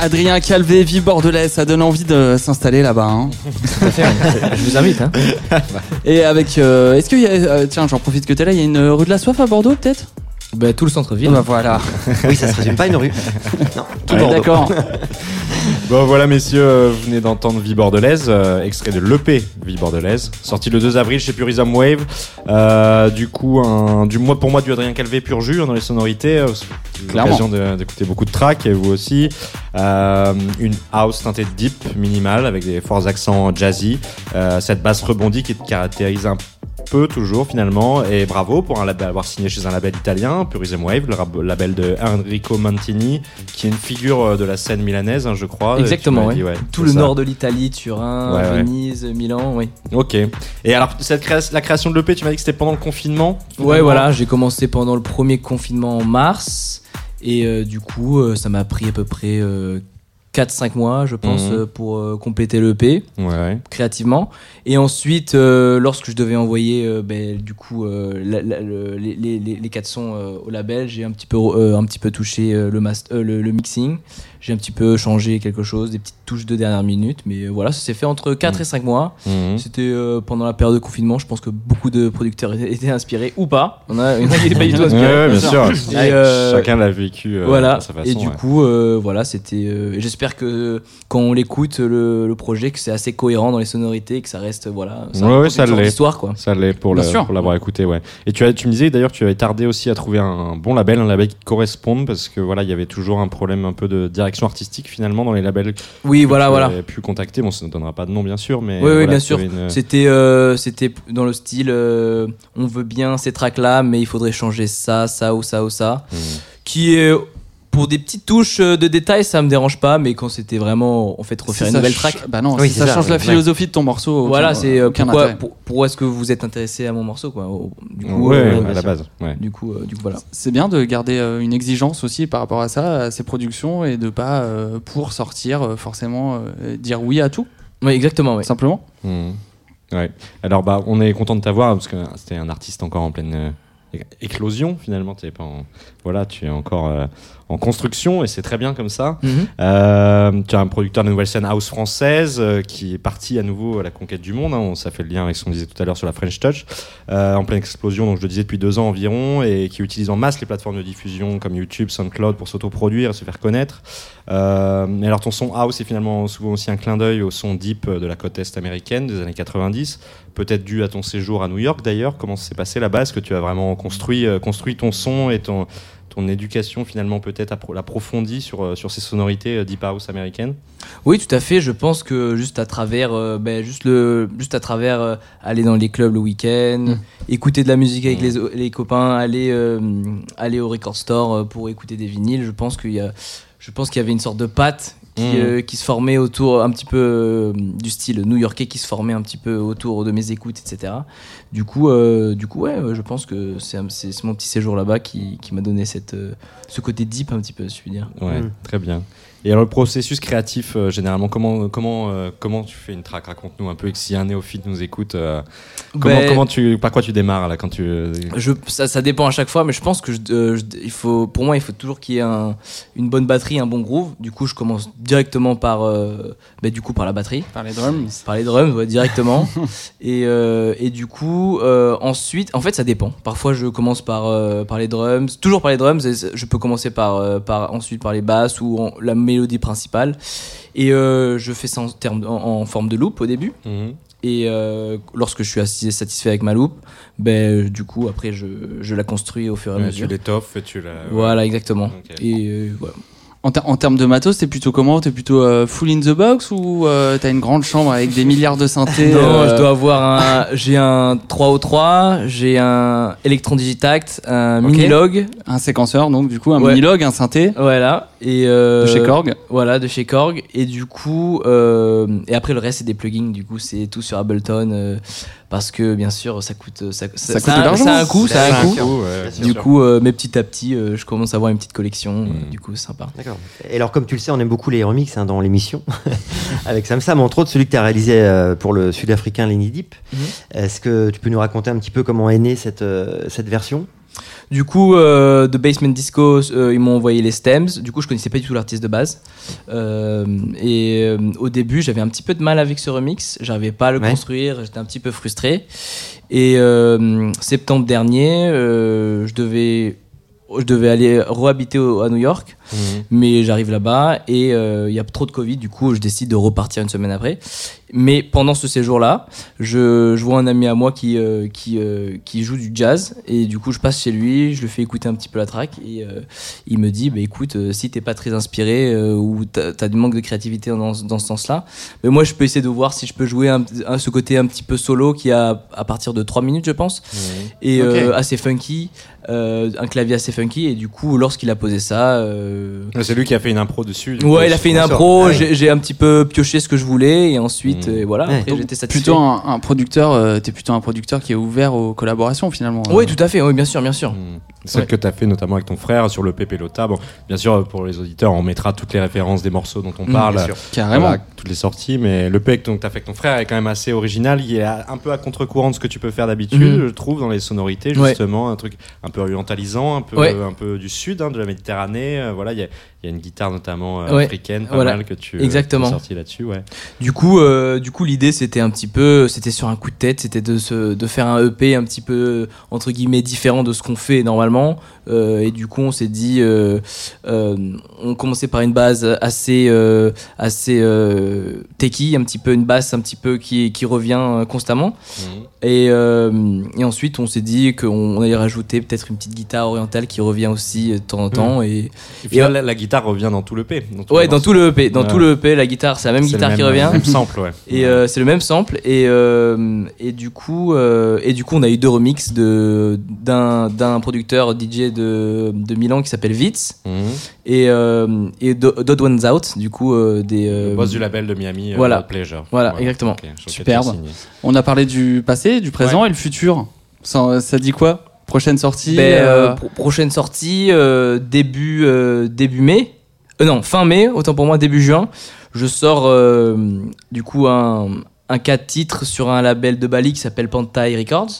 Speaker 2: Adrien Calvé, vie bordelaise, ça donne envie de s'installer là-bas. hein.
Speaker 4: Je vous invite. Hein.
Speaker 2: Et avec, euh, est-ce qu'il y a, euh, tiens, j'en profite que t'es là, il y a une rue de la soif à Bordeaux peut-être?
Speaker 4: Bah, tout le centre-ville.
Speaker 2: Bah voilà.
Speaker 1: Oui, ça se résume pas à une rue. Non, tout
Speaker 2: Ouais. D'accord.
Speaker 3: Bon voilà messieurs, euh, vous venez d'entendre Vie Bordelaise, euh, extrait de l'EP Vie Bordelaise, sorti le 2 avril chez Purism Wave. Euh, du coup, un, du mois pour moi du Adrien Calvé pur jus dans les sonorités. Euh, l'occasion d'écouter beaucoup de tracks et vous aussi. Euh, une house teintée de deep minimale avec des forts accents jazzy. Euh, cette basse rebondie qui te caractérise un peu toujours finalement et bravo pour un label, avoir signé chez un label italien Purism Wave le label de Enrico Mantini qui est une figure euh, de la scène milanaise hein, je crois
Speaker 4: Exactement,
Speaker 3: Tu m'as
Speaker 4: ouais.
Speaker 3: dit, ouais,
Speaker 4: Tout le
Speaker 3: ça.
Speaker 4: nord de l'Italie, Turin,
Speaker 3: Ouais.
Speaker 4: Venise, Milan, oui.
Speaker 3: Ok. Et alors, cette créa- la création de l'EP, tu m'as dit que c'était pendant le confinement
Speaker 4: Ouais, voilà, j'ai commencé pendant le premier confinement en mars. Et euh, du coup, euh, ça m'a pris à peu près euh, 4-5 mois, je pense, euh, pour euh, compléter l'EP
Speaker 3: Ouais,
Speaker 4: créativement. Et ensuite, euh, lorsque je devais envoyer ben, du coup la- la- le- les, les, les, les quatre sons au label, j'ai un petit peu un petit peu touché le le mixing. J'ai un petit peu changé quelque chose, des petites touches de dernière minute, mais euh, voilà, ça s'est fait entre 4
Speaker 3: Mhm.
Speaker 4: et 5 mois.
Speaker 3: Mhm.
Speaker 4: C'était euh, pendant la période de confinement, je pense que beaucoup de producteurs étaient inspirés ou pas. On a, il y en a qui n'étaient pas du tout inspirés.
Speaker 3: ouais, bien sûr.
Speaker 4: Et, euh,
Speaker 3: Chacun l'a vécu euh,
Speaker 4: voilà.
Speaker 3: à sa façon.
Speaker 4: et du
Speaker 3: ouais.
Speaker 4: coup, euh, voilà, c'était. euh, et J'espère que quand on l'écoute, le, le projet, que c'est assez cohérent dans les sonorités, que ça reste, voilà, ça
Speaker 3: Ouais, ça
Speaker 4: une
Speaker 3: l'est.
Speaker 4: quoi.
Speaker 3: Ça l'est pour l'avoir écouté, ouais. Et tu, as, tu me disais d'ailleurs, tu avais tardé aussi à trouver un bon label, un label qui te corresponde, parce que voilà, il y avait toujours un problème un peu de direction artistique finalement dans les labels.
Speaker 4: Oui,
Speaker 3: que
Speaker 4: voilà,
Speaker 3: tu
Speaker 4: voilà.
Speaker 3: pu contacter. Bon, ça ne donnera pas de nom, bien sûr, mais.
Speaker 4: Oui, oui, bien sûr.
Speaker 3: une-
Speaker 4: C'était, euh, c'était dans le style, euh, on veut bien ces tracks-là, mais il faudrait changer ça, ça ou ça ou ça.
Speaker 3: Hmm.
Speaker 4: Qui est, pour des petites touches euh, de détails, ça me dérange pas, mais quand c'était vraiment, en fait, refaire
Speaker 2: Si
Speaker 4: une nouvelle track.
Speaker 2: bah non, si ça change la philosophie de ton morceau,
Speaker 4: Voilà, c'est euh, pourquoi, pour- pourquoi est-ce que vous êtes intéressé à mon morceau, quoi. Du coup,
Speaker 3: Ouais,
Speaker 4: euh,
Speaker 3: à la base, ouais.
Speaker 4: Du coup, euh, du coup, voilà.
Speaker 2: C'est bien de garder euh, une exigence aussi par rapport à ça, à ces productions, et de pas, euh, pour sortir, euh, forcément euh, dire oui à tout.
Speaker 4: Oui, exactement, oui.
Speaker 2: Simplement.
Speaker 3: Mhm. Ouais. Alors bah on est content de t'avoir parce que c'était un artiste encore en pleine euh, éclosion finalement. T'es pas en- voilà, tu es encore euh, en construction et c'est très bien comme ça.
Speaker 4: Mhm.
Speaker 3: Euh, tu es un producteur de nouvelle scène house française euh, qui est parti à nouveau à la conquête du monde. hein. On- ça fait le lien avec ce qu'on disait tout à l'heure sur la French Touch, euh, en pleine explosion. Donc je le disais depuis deux ans environ et qui utilise en masse les plateformes de diffusion comme YouTube, SoundCloud pour s'autoproduire, et se faire connaître. Euh, mais alors ton son house est finalement souvent aussi un clin d'œil au son deep de la côte est américaine des années 90, peut-être dû à ton séjour à New York d'ailleurs. Comment s'est passé là-bas Est-ce que tu as vraiment construit, construit ton son et ton, ton éducation finalement peut-être appro- l'approfondie sur, euh, sur ces sonorités euh, deep house américaines
Speaker 4: Oui, tout à fait. Je pense que juste à travers, euh, ben, juste le, juste à travers euh, aller dans les clubs le week-end, écouter de la musique avec les, les copains, aller, euh, aller au record store pour écouter des vinyles. Je pense qu'il y a, je pense qu'il y avait une sorte de patte qui,
Speaker 3: Mhm.
Speaker 4: euh, qui se formait autour un petit peu euh, du style new-yorkais qui se formait un petit peu autour de mes écoutes, etc. Du coup, euh, du coup, ouais, je pense que c'est, mon petit séjour là-bas qui, qui m'a donné cette, euh, ce côté deep un petit peu, si je puis dire.
Speaker 3: Ouais, très bien. Et alors le processus créatif, euh, généralement, comment, comment, euh, comment tu fais une track? Raconte-nous un peu, et que si un néophyte nous écoute, euh, comment,
Speaker 4: Ben-
Speaker 3: comment tu, par quoi tu démarres là quand tu... euh,
Speaker 4: Je, ça, ça dépend à chaque fois, mais je pense que je, euh, je- il faut, pour moi, il faut toujours qu'il y ait un- une bonne batterie, un bon groove. Du coup, je commence directement par, euh, bah, du coup, par la batterie.
Speaker 2: Par les drums.
Speaker 4: Par les drums, ouais, directement. et, euh, et du coup, euh, ensuite, en fait, ça dépend. Parfois, je commence par, euh, par les drums, toujours par les drums. et je peux commencer par, euh, par ensuite par les basses ou en- la mélodie principale. Et euh, je fais ça en, termes, en, en forme de loop au début.
Speaker 3: Mhm.
Speaker 4: Et euh, lorsque je suis assez satisfait avec ma loupe, ben, euh, du coup, après, je, je la construis au fur et à
Speaker 3: Ouais,
Speaker 4: mesure.
Speaker 3: tu l'étoffes et tu la...
Speaker 4: Voilà, exactement. Et euh, voilà.
Speaker 2: En, ter- en termes de matos, t'es plutôt comment? T'es plutôt euh, full in the box ou euh, t'as une grande chambre avec des milliards de synthés
Speaker 4: Non,
Speaker 2: euh,
Speaker 4: je dois avoir un. J'ai un 3O3, j'ai un Electron Digitact, un
Speaker 2: Ok.
Speaker 4: Minilog.
Speaker 2: Un séquenceur, donc du coup, un
Speaker 4: Ouais.
Speaker 2: Minilog, un synthé.
Speaker 4: Voilà. Et euh,
Speaker 2: De chez Korg.
Speaker 4: Voilà, de chez Korg. Et du coup, euh, et après le reste, c'est des plugins. Du coup, c'est tout sur Ableton. Euh, parce que bien sûr, ça coûte. Ça,
Speaker 2: Ça coûte
Speaker 4: a-
Speaker 2: de l'argent.
Speaker 4: Ça a un coût, ça a un coût.
Speaker 3: ouais,
Speaker 4: Du coup, euh, mais petit à petit, euh, je commence à avoir une petite collection. Euh, Du coup, c'est sympa.
Speaker 1: D'accord. Et alors, comme tu le sais, on aime beaucoup les remixes hein, dans l'émission, avec Sam Sam, entre autres celui que tu as réalisé euh, pour le sud-africain Lenny Deep.
Speaker 4: Mhm.
Speaker 1: Est-ce que tu peux nous raconter un petit peu comment est née cette, euh, cette version?
Speaker 4: Du coup, euh, de Basement Disco, euh, ils m'ont envoyé les stems. Du coup, je connaissais pas du tout l'artiste de base. Euh, et euh, au début, j'avais un petit peu de mal avec ce remix. J'arrivais pas à le
Speaker 1: Ouais.
Speaker 4: construire. J'étais un petit peu frustré. Et euh, septembre dernier, euh, je devais je devais aller rehabiter au- à New York,
Speaker 3: Mhm.
Speaker 4: mais j'arrive là-bas et euh, il y a trop de Covid, du coup je décide de repartir une semaine après. Mais pendant ce séjour-là, je, je vois un ami à moi qui, euh, qui, euh, qui joue du jazz et du coup je passe chez lui, je lui fais écouter un petit peu la track et euh, il me dit bah, écoute, euh, si t'es pas très inspiré euh, ou t'as as du manque de créativité dans, dans ce sens-là, mais moi je peux essayer de voir si je peux jouer un, un- ce côté un petit peu solo qui a à partir de 3 minutes je pense et
Speaker 2: Ok.
Speaker 4: euh, assez funky, euh, un clavier assez funky et du coup lorsqu'il a posé ça, euh,
Speaker 3: C'est lui qui a fait une impro dessus. du
Speaker 4: ouais
Speaker 3: coup,
Speaker 4: il a fait une impro,
Speaker 1: Ah
Speaker 4: j'ai un petit peu pioché ce que je voulais et ensuite
Speaker 3: Mhm.
Speaker 4: euh, voilà
Speaker 1: Ouais.
Speaker 4: j'étais satisfait.
Speaker 2: plutôt un, un producteur, euh, t'es plutôt un producteur qui est ouvert aux collaborations finalement.
Speaker 4: Oui tout à fait, oui bien sûr bien sûr.
Speaker 3: Mhm. Celle
Speaker 4: Ouais.
Speaker 3: que tu as fait notamment avec ton frère sur le Pépélota. Bon, bien sûr, pour les auditeurs, on mettra toutes les références des morceaux dont on
Speaker 4: Mhm,
Speaker 3: parle.
Speaker 1: bien sûr.
Speaker 2: Carrément.
Speaker 3: Voilà, toutes les sorties, mais le P que tu as fait avec ton frère est quand même assez original. Il est un peu à contre-courant de ce que tu peux faire d'habitude,
Speaker 4: Mhm.
Speaker 3: je trouve, dans les sonorités,
Speaker 4: Ouais.
Speaker 3: justement. Un truc un peu orientalisant, un peu,
Speaker 4: Ouais.
Speaker 3: un peu du sud, hein, de la Méditerranée. euh, voilà, il y a, Il y a une guitare notamment euh,
Speaker 4: Ouais,
Speaker 3: africaine, pas
Speaker 4: voilà.
Speaker 3: mal que tu
Speaker 4: Exactement.
Speaker 3: as sorti là-dessus, ouais.
Speaker 4: Du coup, euh, du coup, l'idée c'était un petit peu, c'était sur un coup de tête, c'était de se, de faire un EP un petit peu entre guillemets différent de ce qu'on fait normalement. Euh, et du coup, on s'est dit, euh, euh, on commençait par une base assez, euh, assez euh, techie, un petit peu une basse, un petit peu qui, qui revient euh, constamment. Et, euh, et ensuite, on s'est dit qu'on on allait rajouter peut-être une petite guitare orientale qui revient aussi euh, de temps en temps. Et,
Speaker 3: Et puis là, la, la guitare revient dans tout le P. tous
Speaker 4: Ouais, dans tout le EP. Dans
Speaker 3: Ouais.
Speaker 4: tout le EP, la guitare, c'est la même
Speaker 3: C'est le
Speaker 4: guitare qui revient.
Speaker 3: même sample, ouais.
Speaker 4: Et euh, c'est le même sample. Et, euh, et, du coup, euh, et du coup, on a eu deux remixes de- d'un d'un producteur DJ de, de Milan qui s'appelle Vitz.
Speaker 3: Mhm.
Speaker 4: Et, euh, et Do- Dodd One's Out, du coup, euh, des. euh,
Speaker 3: Le boss du label de Miami,
Speaker 4: Voilà.
Speaker 3: Pleasure.
Speaker 4: Voilà,
Speaker 3: Voilà.
Speaker 4: exactement.
Speaker 2: Superbe. On a parlé du passé, du présent et le futur. Ça, ça dit quoi? Prochaine sortie
Speaker 4: Ben,
Speaker 2: euh,
Speaker 4: euh, pro- prochaine sortie euh, début début mai. Non, fin mai, autant pour moi début juin. Je sors du coup un un 4 titres sur un label de Bali qui s'appelle Pantai Records.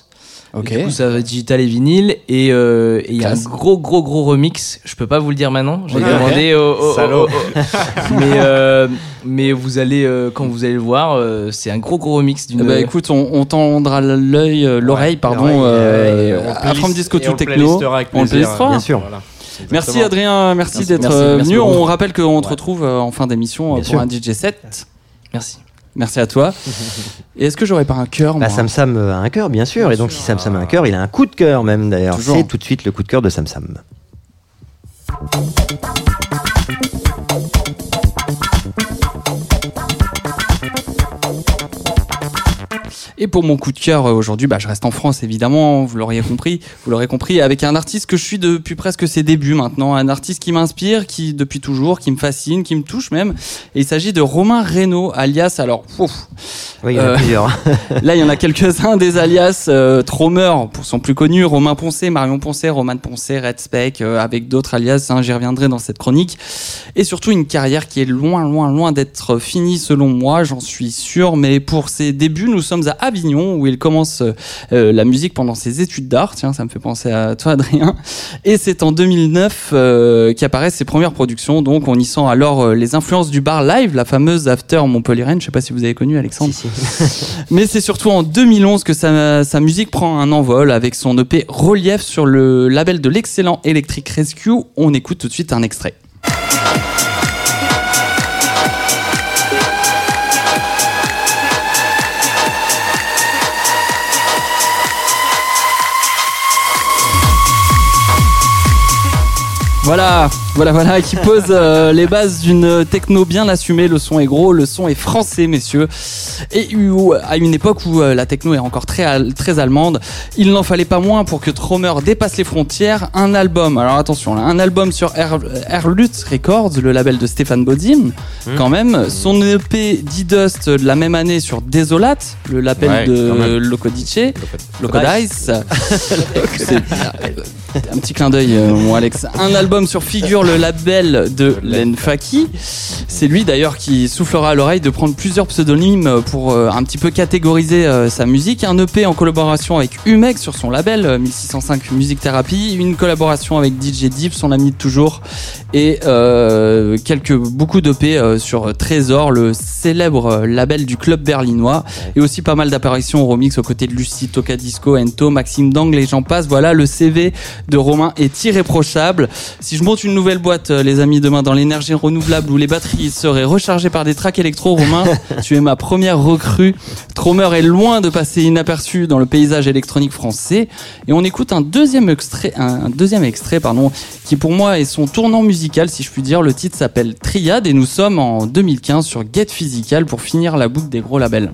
Speaker 2: Ok.
Speaker 4: Et Du coup, ça va être digital et vinyle et euh, et il y a un gros gros gros remix. Je peux pas vous le dire maintenant. J'ai
Speaker 2: Ok.
Speaker 4: demandé au, au- au-
Speaker 3: Salaud.
Speaker 4: au- mais euh, mais vous allez euh, quand vous allez le voir, euh, c'est un gros gros remix d'une.
Speaker 2: Eh ben, écoute, on, on tendra l'œil, l'oreille, pardon, euh,
Speaker 1: euh,
Speaker 2: à From Disco to
Speaker 3: on le
Speaker 2: Techno. On le playlistera.
Speaker 1: Bien sûr.
Speaker 3: Voilà.
Speaker 2: Merci. Adrien, merci,
Speaker 4: Merci,
Speaker 2: d'être
Speaker 4: merci
Speaker 2: venu. On rappelle qu'on te retrouve en fin d'émission pour
Speaker 1: sûr.
Speaker 2: un DJ set.
Speaker 4: Merci.
Speaker 2: Merci à toi. Et est-ce que j'aurais pas un cœur
Speaker 1: Bah, Sam Sam a un cœur, bien sûr.
Speaker 2: Bien
Speaker 1: et donc,
Speaker 2: sûr.
Speaker 1: si Sam Sam a un cœur, il a un coup de cœur même d'ailleurs. C'est tout de suite le coup de cœur de Sam Sam.
Speaker 2: Et pour mon coup de cœur euh, aujourd'hui, bah, je reste en France évidemment, vous l'auriez compris, vous l'aurez compris, avec un artiste que je suis depuis presque ses débuts maintenant, un artiste qui m'inspire, qui depuis toujours, qui me fascine, qui me touche même. Et il s'agit de Romain Reynaud, alias alors, ouf,
Speaker 1: Oui, il y en a
Speaker 2: Euh,
Speaker 1: plusieurs.
Speaker 2: là il y en a quelques-uns des alias euh, Tromer pour son plus connu, Romain Poncé, Marion Poncé, Roman Poncé, Red Spec, euh, avec d'autres alias, hein, j'y reviendrai dans cette chronique. Et surtout une carrière qui est loin, loin, loin d'être finie selon moi, j'en suis sûr. Mais pour ses débuts, nous sommes à Avignon où il commence euh, la musique pendant ses études d'art. Tiens, ça me fait penser à toi, Adrien. Et c'est en 2009 euh, qu'apparaissent ses premières productions. Donc on y sent alors euh, les influences du bar live, la fameuse After Montpellier. Je sais pas si vous avez connu Alexandre.
Speaker 1: Si, si.
Speaker 2: Mais c'est surtout en 2011 que sa, sa musique prend un envol avec son EP Relief sur le label de l'excellent Electric Rescue. On écoute tout de suite un extrait. Voilà, voilà, voilà, qui pose euh, les bases d'une techno bien assumée. Le son est gros, le son est français, messieurs. Et où, à une époque où euh, la techno est encore très, très allemande, il n'en fallait pas moins pour que Tromer dépasse les frontières. Un album, alors attention, un album sur Airlut Records, le label de Stéphane Bodin, quand même. Son EP D-Dust de la même année sur Desolate, le label
Speaker 3: Ouais,
Speaker 2: de. Locodice. Locodice. Un petit clin d'œil, euh, mon Alex. Un album sur Figure, le label de Len Faki. C'est lui d'ailleurs qui soufflera à l'oreille de prendre plusieurs pseudonymes pour euh, un petit peu catégoriser euh, sa musique. Un EP en collaboration avec Umex sur son label euh, 1605 Music Therapy. Une collaboration avec DJ Deep, son ami de toujours. Et euh, quelques, beaucoup d'EP euh, sur Trésor, le célèbre euh, label du club berlinois. Et aussi pas mal d'apparitions au remix aux côtés de Lucie, Toka Disco, Ento, Maxime Dangle et j'en passe. Voilà, le CV de Romain est irréprochable. Si je monte une nouvelle boîte, euh, les amis, demain dans l'énergie renouvelable où les batteries seraient rechargées par des tracks électro, Romain, tu es ma première recrue. Tromer est loin de passer inaperçu dans le paysage électronique français. Et on écoute un deuxième extrait, un deuxième extrait, qui pour moi est son tournant musical, si je puis dire. Le titre s'appelle Triade et nous sommes en 2015 sur Get Physical pour finir la boucle des gros labels.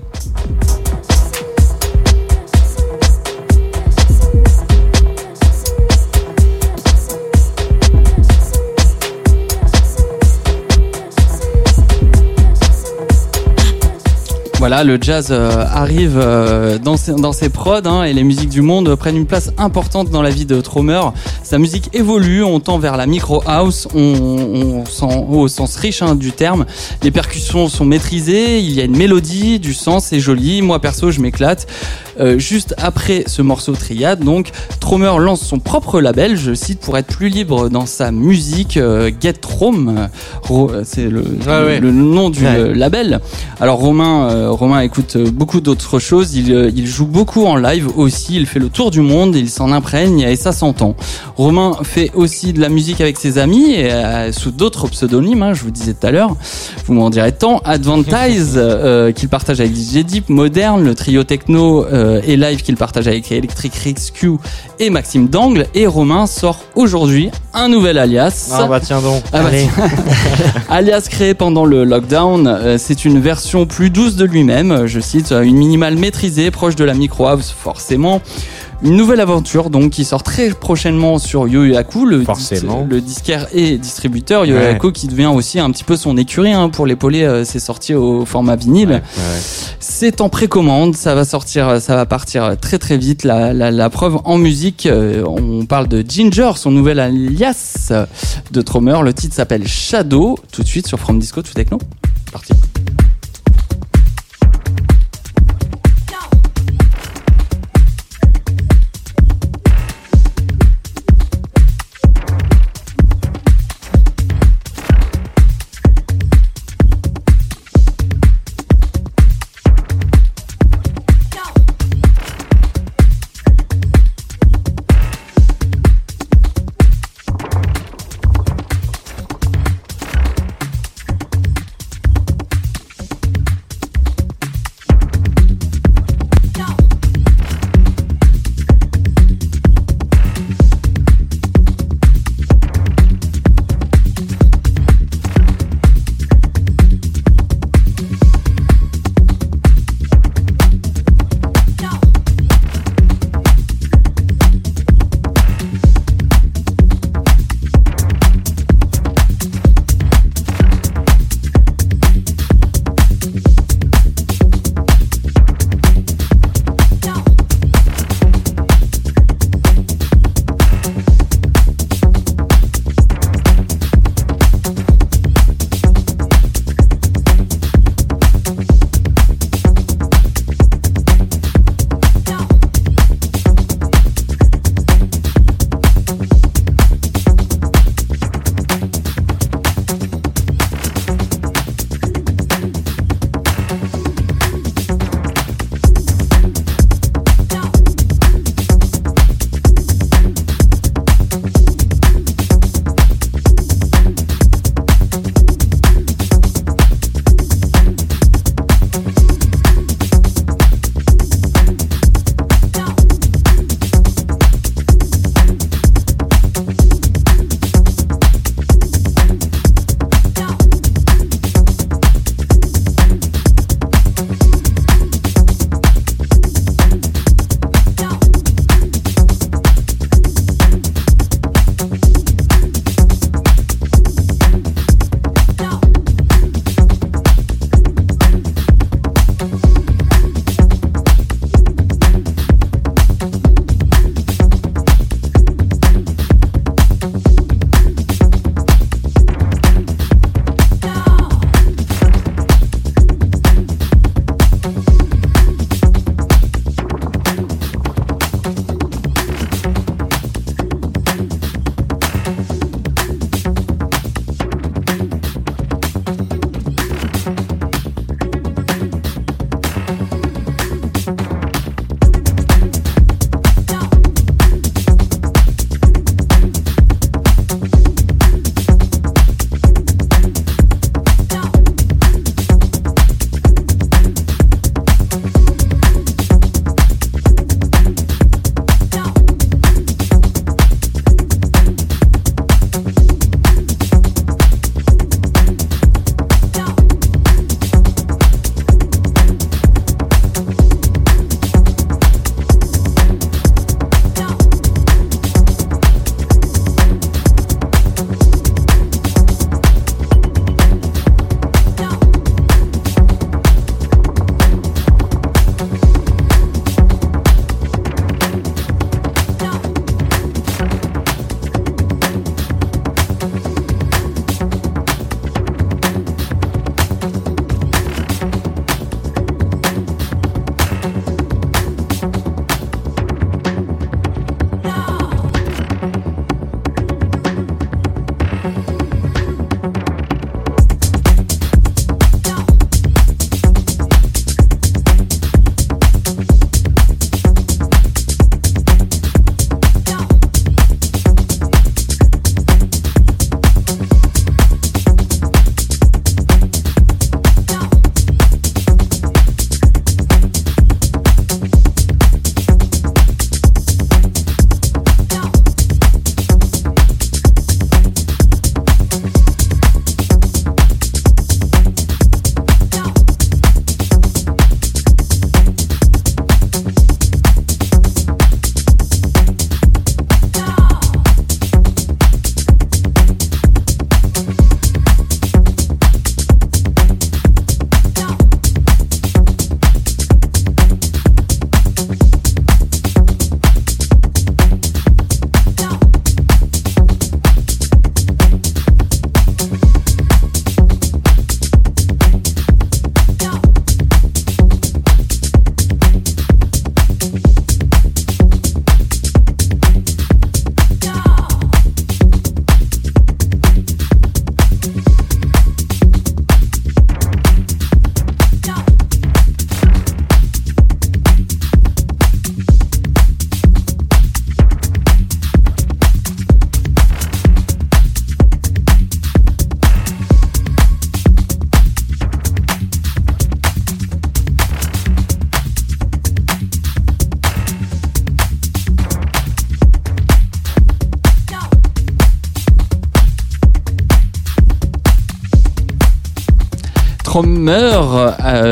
Speaker 2: Voilà, le jazz euh, arrive euh, dans, ses, dans ses prods hein, et les musiques du monde prennent une place importante dans la vie de Tromer. Sa musique évolue, on tend vers la micro house, on, on sent, au sens riche hein, du terme. Les percussions sont maîtrisées, il y a une mélodie, du sens, c'est joli. Moi perso, je m'éclate. Euh, juste après ce morceau triade, donc Tromer lance son propre label, je cite, pour être plus libre dans sa musique. euh, Get Rome, Ro- c'est le,
Speaker 4: ouais.
Speaker 2: le nom du
Speaker 1: Ouais.
Speaker 2: euh, label. Alors Romain, euh, Romain écoute euh, beaucoup d'autres choses. Il, euh, il joue beaucoup en live aussi. Il fait le tour du monde. Il s'en imprègne et ça s'entend. Romain fait aussi de la musique avec ses amis et euh, sous d'autres pseudonymes. hein, je vous disais tout à l'heure. Vous m'en direz tant. Advantize euh, qu'il partage avec DJ Deep, Moderne, le trio techno euh, et live qu'il partage avec Electric Rescue et Maxime Dangle. Et Romain sort aujourd'hui un nouvel alias.
Speaker 3: Ah bah tiens donc.
Speaker 2: Ah bah. Alias créé pendant le lockdown, euh, c'est une version plus douce de lui-même, euh, je cite, euh, une minimale maîtrisée, proche de la micro house forcément. Une nouvelle aventure donc qui sort très prochainement sur Yo Yaku, le,
Speaker 3: Forcément.
Speaker 2: dis- le disquaire et distributeur Yo Yaku qui devient aussi un petit peu son écurie hein, pour l'épauler, euh, c'est sorti au format vinyle. C'est en précommande, ça va sortir, ça va partir très très vite. La, la, la preuve en musique, euh, on parle de Ginger, son nouvel alias de Tromer. Le titre s'appelle Shadow. Tout de suite sur From Disco to Techno. Parti.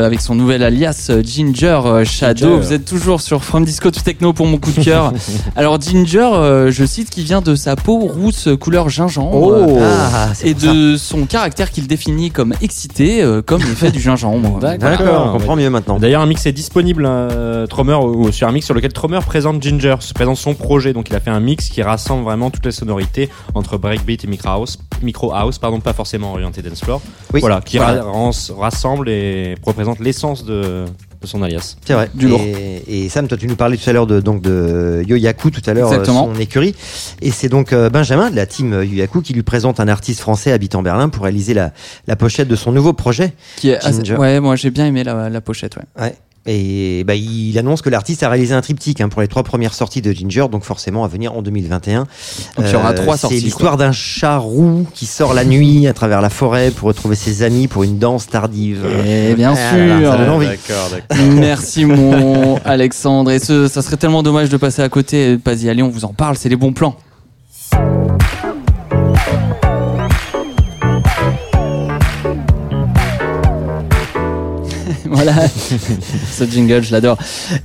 Speaker 2: Avec son nouvel alias euh, Ginger euh, Shadow.
Speaker 3: Ginger.
Speaker 2: Vous êtes toujours sur From Disco to Techno pour mon coup de cœur. Alors Ginger, euh, je cite, qui vient de sa peau rousse couleur gingembre
Speaker 1: Oh.
Speaker 2: euh,
Speaker 1: Ah,
Speaker 2: et
Speaker 1: ça.
Speaker 2: de son caractère qu'il définit comme excité, euh, comme l'effet du gingembre.
Speaker 1: D'accord, on comprend mieux maintenant.
Speaker 3: D'ailleurs, un mix est disponible euh, Tromer ou sur un mix sur lequel Tromer présente Ginger, se présente son projet. Donc, il a fait un mix qui rassemble vraiment toutes les sonorités entre breakbeat et micro house, micro house, pardon, pas forcément orienté dance floor.
Speaker 1: Oui,
Speaker 3: voilà, qui
Speaker 1: voilà.
Speaker 3: ra- rans- rassemble et représente l'essence de, de son alias.
Speaker 1: C'est vrai.
Speaker 3: Du lourd.
Speaker 1: Et, et Sam, toi, tu nous parlais tout à l'heure de donc de Yoyaku tout à l'heure, euh, son écurie. Et c'est donc euh, Benjamin de la team Yoyaku qui lui présente un artiste français habitant Berlin pour réaliser la, la pochette de son nouveau projet.
Speaker 2: Qui est assez-. Ouais, moi j'ai bien aimé la, la pochette. Ouais.
Speaker 1: Ouais. Et bah, il annonce que l'artiste a réalisé un triptyque hein, pour les trois premières sorties de Ginger, donc forcément à venir en 2021.
Speaker 2: Donc, il y aura trois
Speaker 1: c'est
Speaker 2: sorties,
Speaker 1: l'histoire d'un chat roux qui sort la nuit à travers la forêt pour retrouver ses amis pour une danse tardive.
Speaker 2: Et bien
Speaker 1: Ah là là,
Speaker 2: sûr.
Speaker 1: ça donne envie.
Speaker 3: D'accord, d'accord.
Speaker 2: Merci mon Alexandre. Et ce, ça serait tellement dommage de passer à côté et de pas y aller. On vous en parle, c'est les bons plans. Voilà, ce jingle, je l'adore.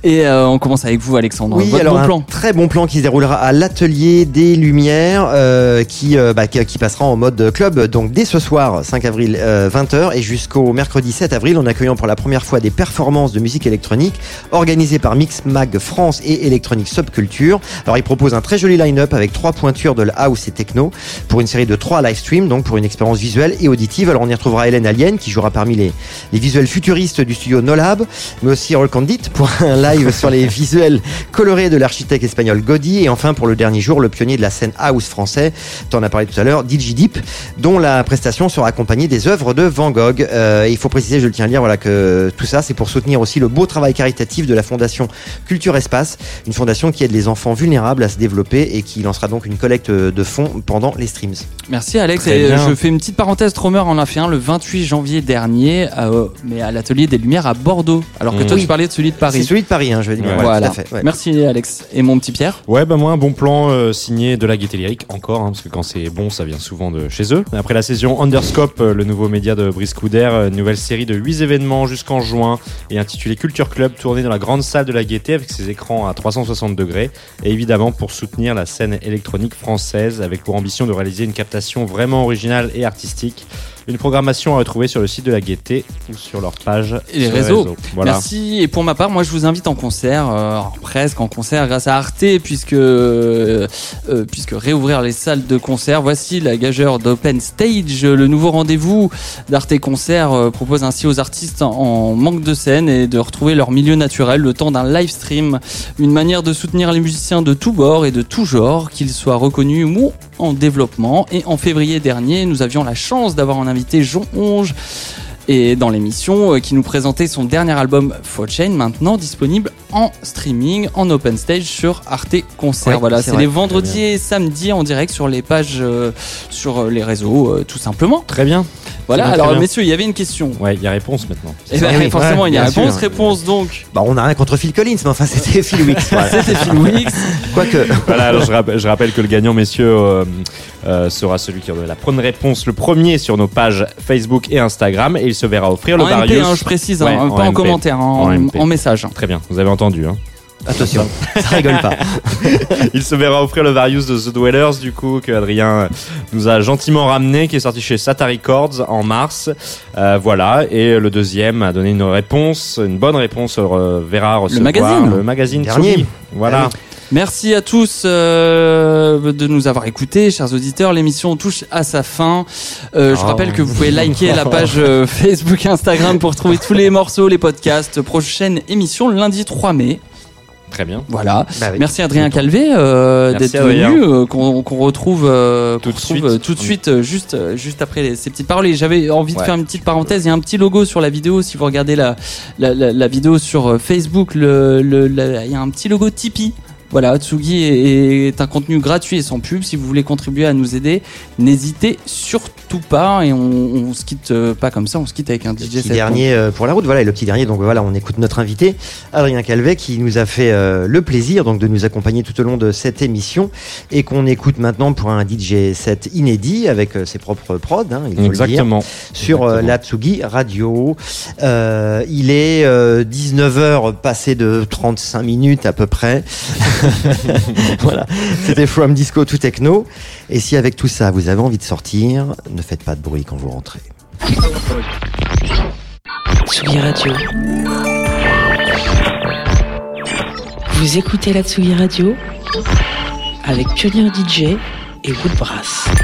Speaker 2: Et euh, on commence avec vous, Alexandre.
Speaker 1: Oui,
Speaker 2: Votre
Speaker 1: alors
Speaker 2: bon
Speaker 1: un
Speaker 2: plan.
Speaker 1: très bon plan qui se déroulera à l'atelier des Lumières, euh, qui, euh, bah, qui, qui passera en mode club. Donc dès ce soir, 5 avril, euh, 20h, et jusqu'au mercredi 7 avril, en accueillant pour la première fois des performances de musique électronique organisées par Mix Mag France et Electronic Subculture. Alors il propose un très joli line-up avec trois pointures de la house et techno pour une série de trois live streams, donc pour une expérience visuelle et auditive. Alors on y retrouvera Hélène Alien qui jouera parmi les, les visuels futuristes du studio Nolab, mais aussi Roll Candid pour un live sur les visuels colorés de l'architecte espagnol Gaudi. Et enfin, pour le dernier jour, le pionnier de la scène house français, t'en as parlé tout à l'heure, DJ Deep, dont la prestation sera accompagnée des œuvres de Van Gogh. Euh, et il faut préciser, je le tiens à dire, voilà, que tout ça, c'est pour soutenir aussi le beau travail caritatif de la fondation Culture Espace, une fondation qui aide les enfants vulnérables à se développer et qui lancera donc une collecte de fonds pendant les streams.
Speaker 2: Merci Alex. Et je fais une petite parenthèse. Tromer en a fait un le 28 janvier dernier, euh, mais à l'atelier des Lumières à Bordeaux. Alors que
Speaker 3: Mmh.
Speaker 2: toi,
Speaker 1: Oui.
Speaker 2: tu parlais de celui de Paris.
Speaker 1: C'est celui de Paris, hein, je vais dire.
Speaker 3: Ouais.
Speaker 2: Voilà.
Speaker 1: tout à fait, ouais.
Speaker 2: Merci Alex. Et mon petit Pierre.
Speaker 3: Ouais, bah moi, un bon plan euh, signé de la gaieté lyrique, encore, hein, parce que quand c'est bon, ça vient souvent de chez eux. Après la saison Underscope, euh, le nouveau média de Brice Couder, euh, une nouvelle série de 8 événements jusqu'en juin, et intitulé Culture Club, tourné dans la grande salle de la gaieté avec ses écrans à 360 degrés, et évidemment pour soutenir la scène électronique française, avec pour ambition de réaliser une captation vraiment originale et artistique. Une programmation à retrouver sur le site de la Gaieté ou sur leur page
Speaker 2: Et les réseaux.
Speaker 3: Voilà.
Speaker 2: Merci. Et pour ma part, moi, je vous invite en concert, euh, presque en concert, grâce à Arte, puisque euh, euh, puisque réouvrir les salles de concert. Voici la gageure d'Open Stage, le nouveau rendez-vous d'Arte Concert euh, propose ainsi aux artistes en manque de scène et de retrouver leur milieu naturel le temps d'un live stream, une manière de soutenir les musiciens de tous bords et de tout genre, qu'ils soient reconnus ou en développement. Et en février dernier, nous avions la chance d'avoir en invité Jean Onge et dans l'émission euh, qui nous présentait son dernier album Fault Chain maintenant disponible en streaming en open stage sur Arte Concert.
Speaker 1: Ouais,
Speaker 2: voilà,
Speaker 1: c'est
Speaker 2: les vendredis et samedis en direct sur les pages euh, sur les réseaux euh, tout simplement.
Speaker 3: Très bien.
Speaker 2: Voilà,
Speaker 3: bien,
Speaker 2: alors messieurs, il y avait une question.
Speaker 3: Ouais, il y a réponse maintenant.
Speaker 2: Et ben,
Speaker 1: oui,
Speaker 2: forcément,
Speaker 1: ouais,
Speaker 2: il y a réponse,
Speaker 1: sûr.
Speaker 2: réponse donc.
Speaker 1: Bah, on n'a rien contre Phil Collins, mais enfin, c'était Phil Wicks. voilà.
Speaker 2: C'était Phil Wicks.
Speaker 1: Quoique.
Speaker 3: Voilà, alors je, rappelle, je rappelle que le gagnant, messieurs, euh, euh, sera celui qui aura la bonne réponse le premier sur nos pages Facebook et Instagram et il se verra offrir le
Speaker 2: En MP, hein, je précise,
Speaker 3: Ouais,
Speaker 2: hein, pas en
Speaker 3: MP.
Speaker 2: commentaire, hein, en- en message.
Speaker 3: Très bien, vous avez entendu. Hein.
Speaker 1: Attention, ça rigole pas.
Speaker 3: il se verra offrir le Varius de The Dwellers, du coup, que Adrien nous a gentiment ramené, qui est sorti chez Sata Records en mars. Euh, voilà, et le deuxième a donné une réponse, une bonne réponse, euh, verra recevoir
Speaker 2: magazine.
Speaker 3: le magazine
Speaker 1: Dernier.
Speaker 3: Voilà.
Speaker 1: Ah.
Speaker 2: Merci à tous euh, de nous avoir écoutés, chers auditeurs. L'émission touche à sa fin. Euh, je
Speaker 1: Oh.
Speaker 2: rappelle que vous pouvez liker la page euh, Facebook, Instagram pour trouver tous les morceaux, les podcasts. Prochaine émission lundi 3 mai.
Speaker 3: Très bien.
Speaker 2: Voilà.
Speaker 1: Bah oui.
Speaker 2: Merci Adrien Calvé euh, d'être venu, euh, qu'on retrouve, euh,
Speaker 3: Tout de
Speaker 2: retrouve,
Speaker 3: suite.
Speaker 2: euh, tout de suite, euh, juste, euh, juste après les- ces petites paroles. Et j'avais envie de faire une petite parenthèse. Il y a un petit logo sur la vidéo. Si vous regardez la, la, la, la vidéo sur Facebook, le, le, la- il y a un petit logo Tipeee. Voilà, Tsugi est, est un contenu gratuit et sans pub. Si vous voulez contribuer à nous aider, n'hésitez surtout pas. Et on, on se quitte euh, pas comme ça, on se quitte avec un DJ
Speaker 1: Petit
Speaker 2: set.
Speaker 1: dernier euh, pour la route, voilà, et le petit dernier, donc voilà, on écoute notre invité, Adrien Calvet, qui nous a fait euh, le plaisir donc de nous accompagner tout au long de cette émission, et qu'on écoute maintenant pour un DJ set inédit avec ses propres prods, hein, il faut
Speaker 3: Exactement.
Speaker 1: le dire, sur euh, la Tsugi Radio. Euh, il est 19h passé de 35 minutes à peu près. voilà, c'était From Disco to Techno. Et si avec tout ça vous avez envie de sortir, ne faites pas de bruit quand vous rentrez.
Speaker 6: Tsugi Radio. Vous écoutez la Tsugi Radio avec Pionnier DJ et Woodbrass.
Speaker 7: Thank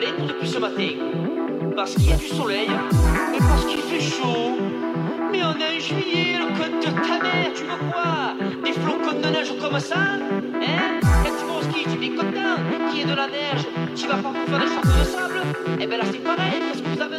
Speaker 9: vous depuis ce matin. Parce qu'il y a du soleil, mais parce qu'il fait chaud. Mais on est en juillet, le code de ta mère, tu veux quoi Des flocons de neige comme ça Hein? Quand tu vas au ski, tu es content qu'il y ait de la neige, tu vas pas pour faire des châteaux de sable? Eh ben là c'est pareil, qu'est-ce que vous avez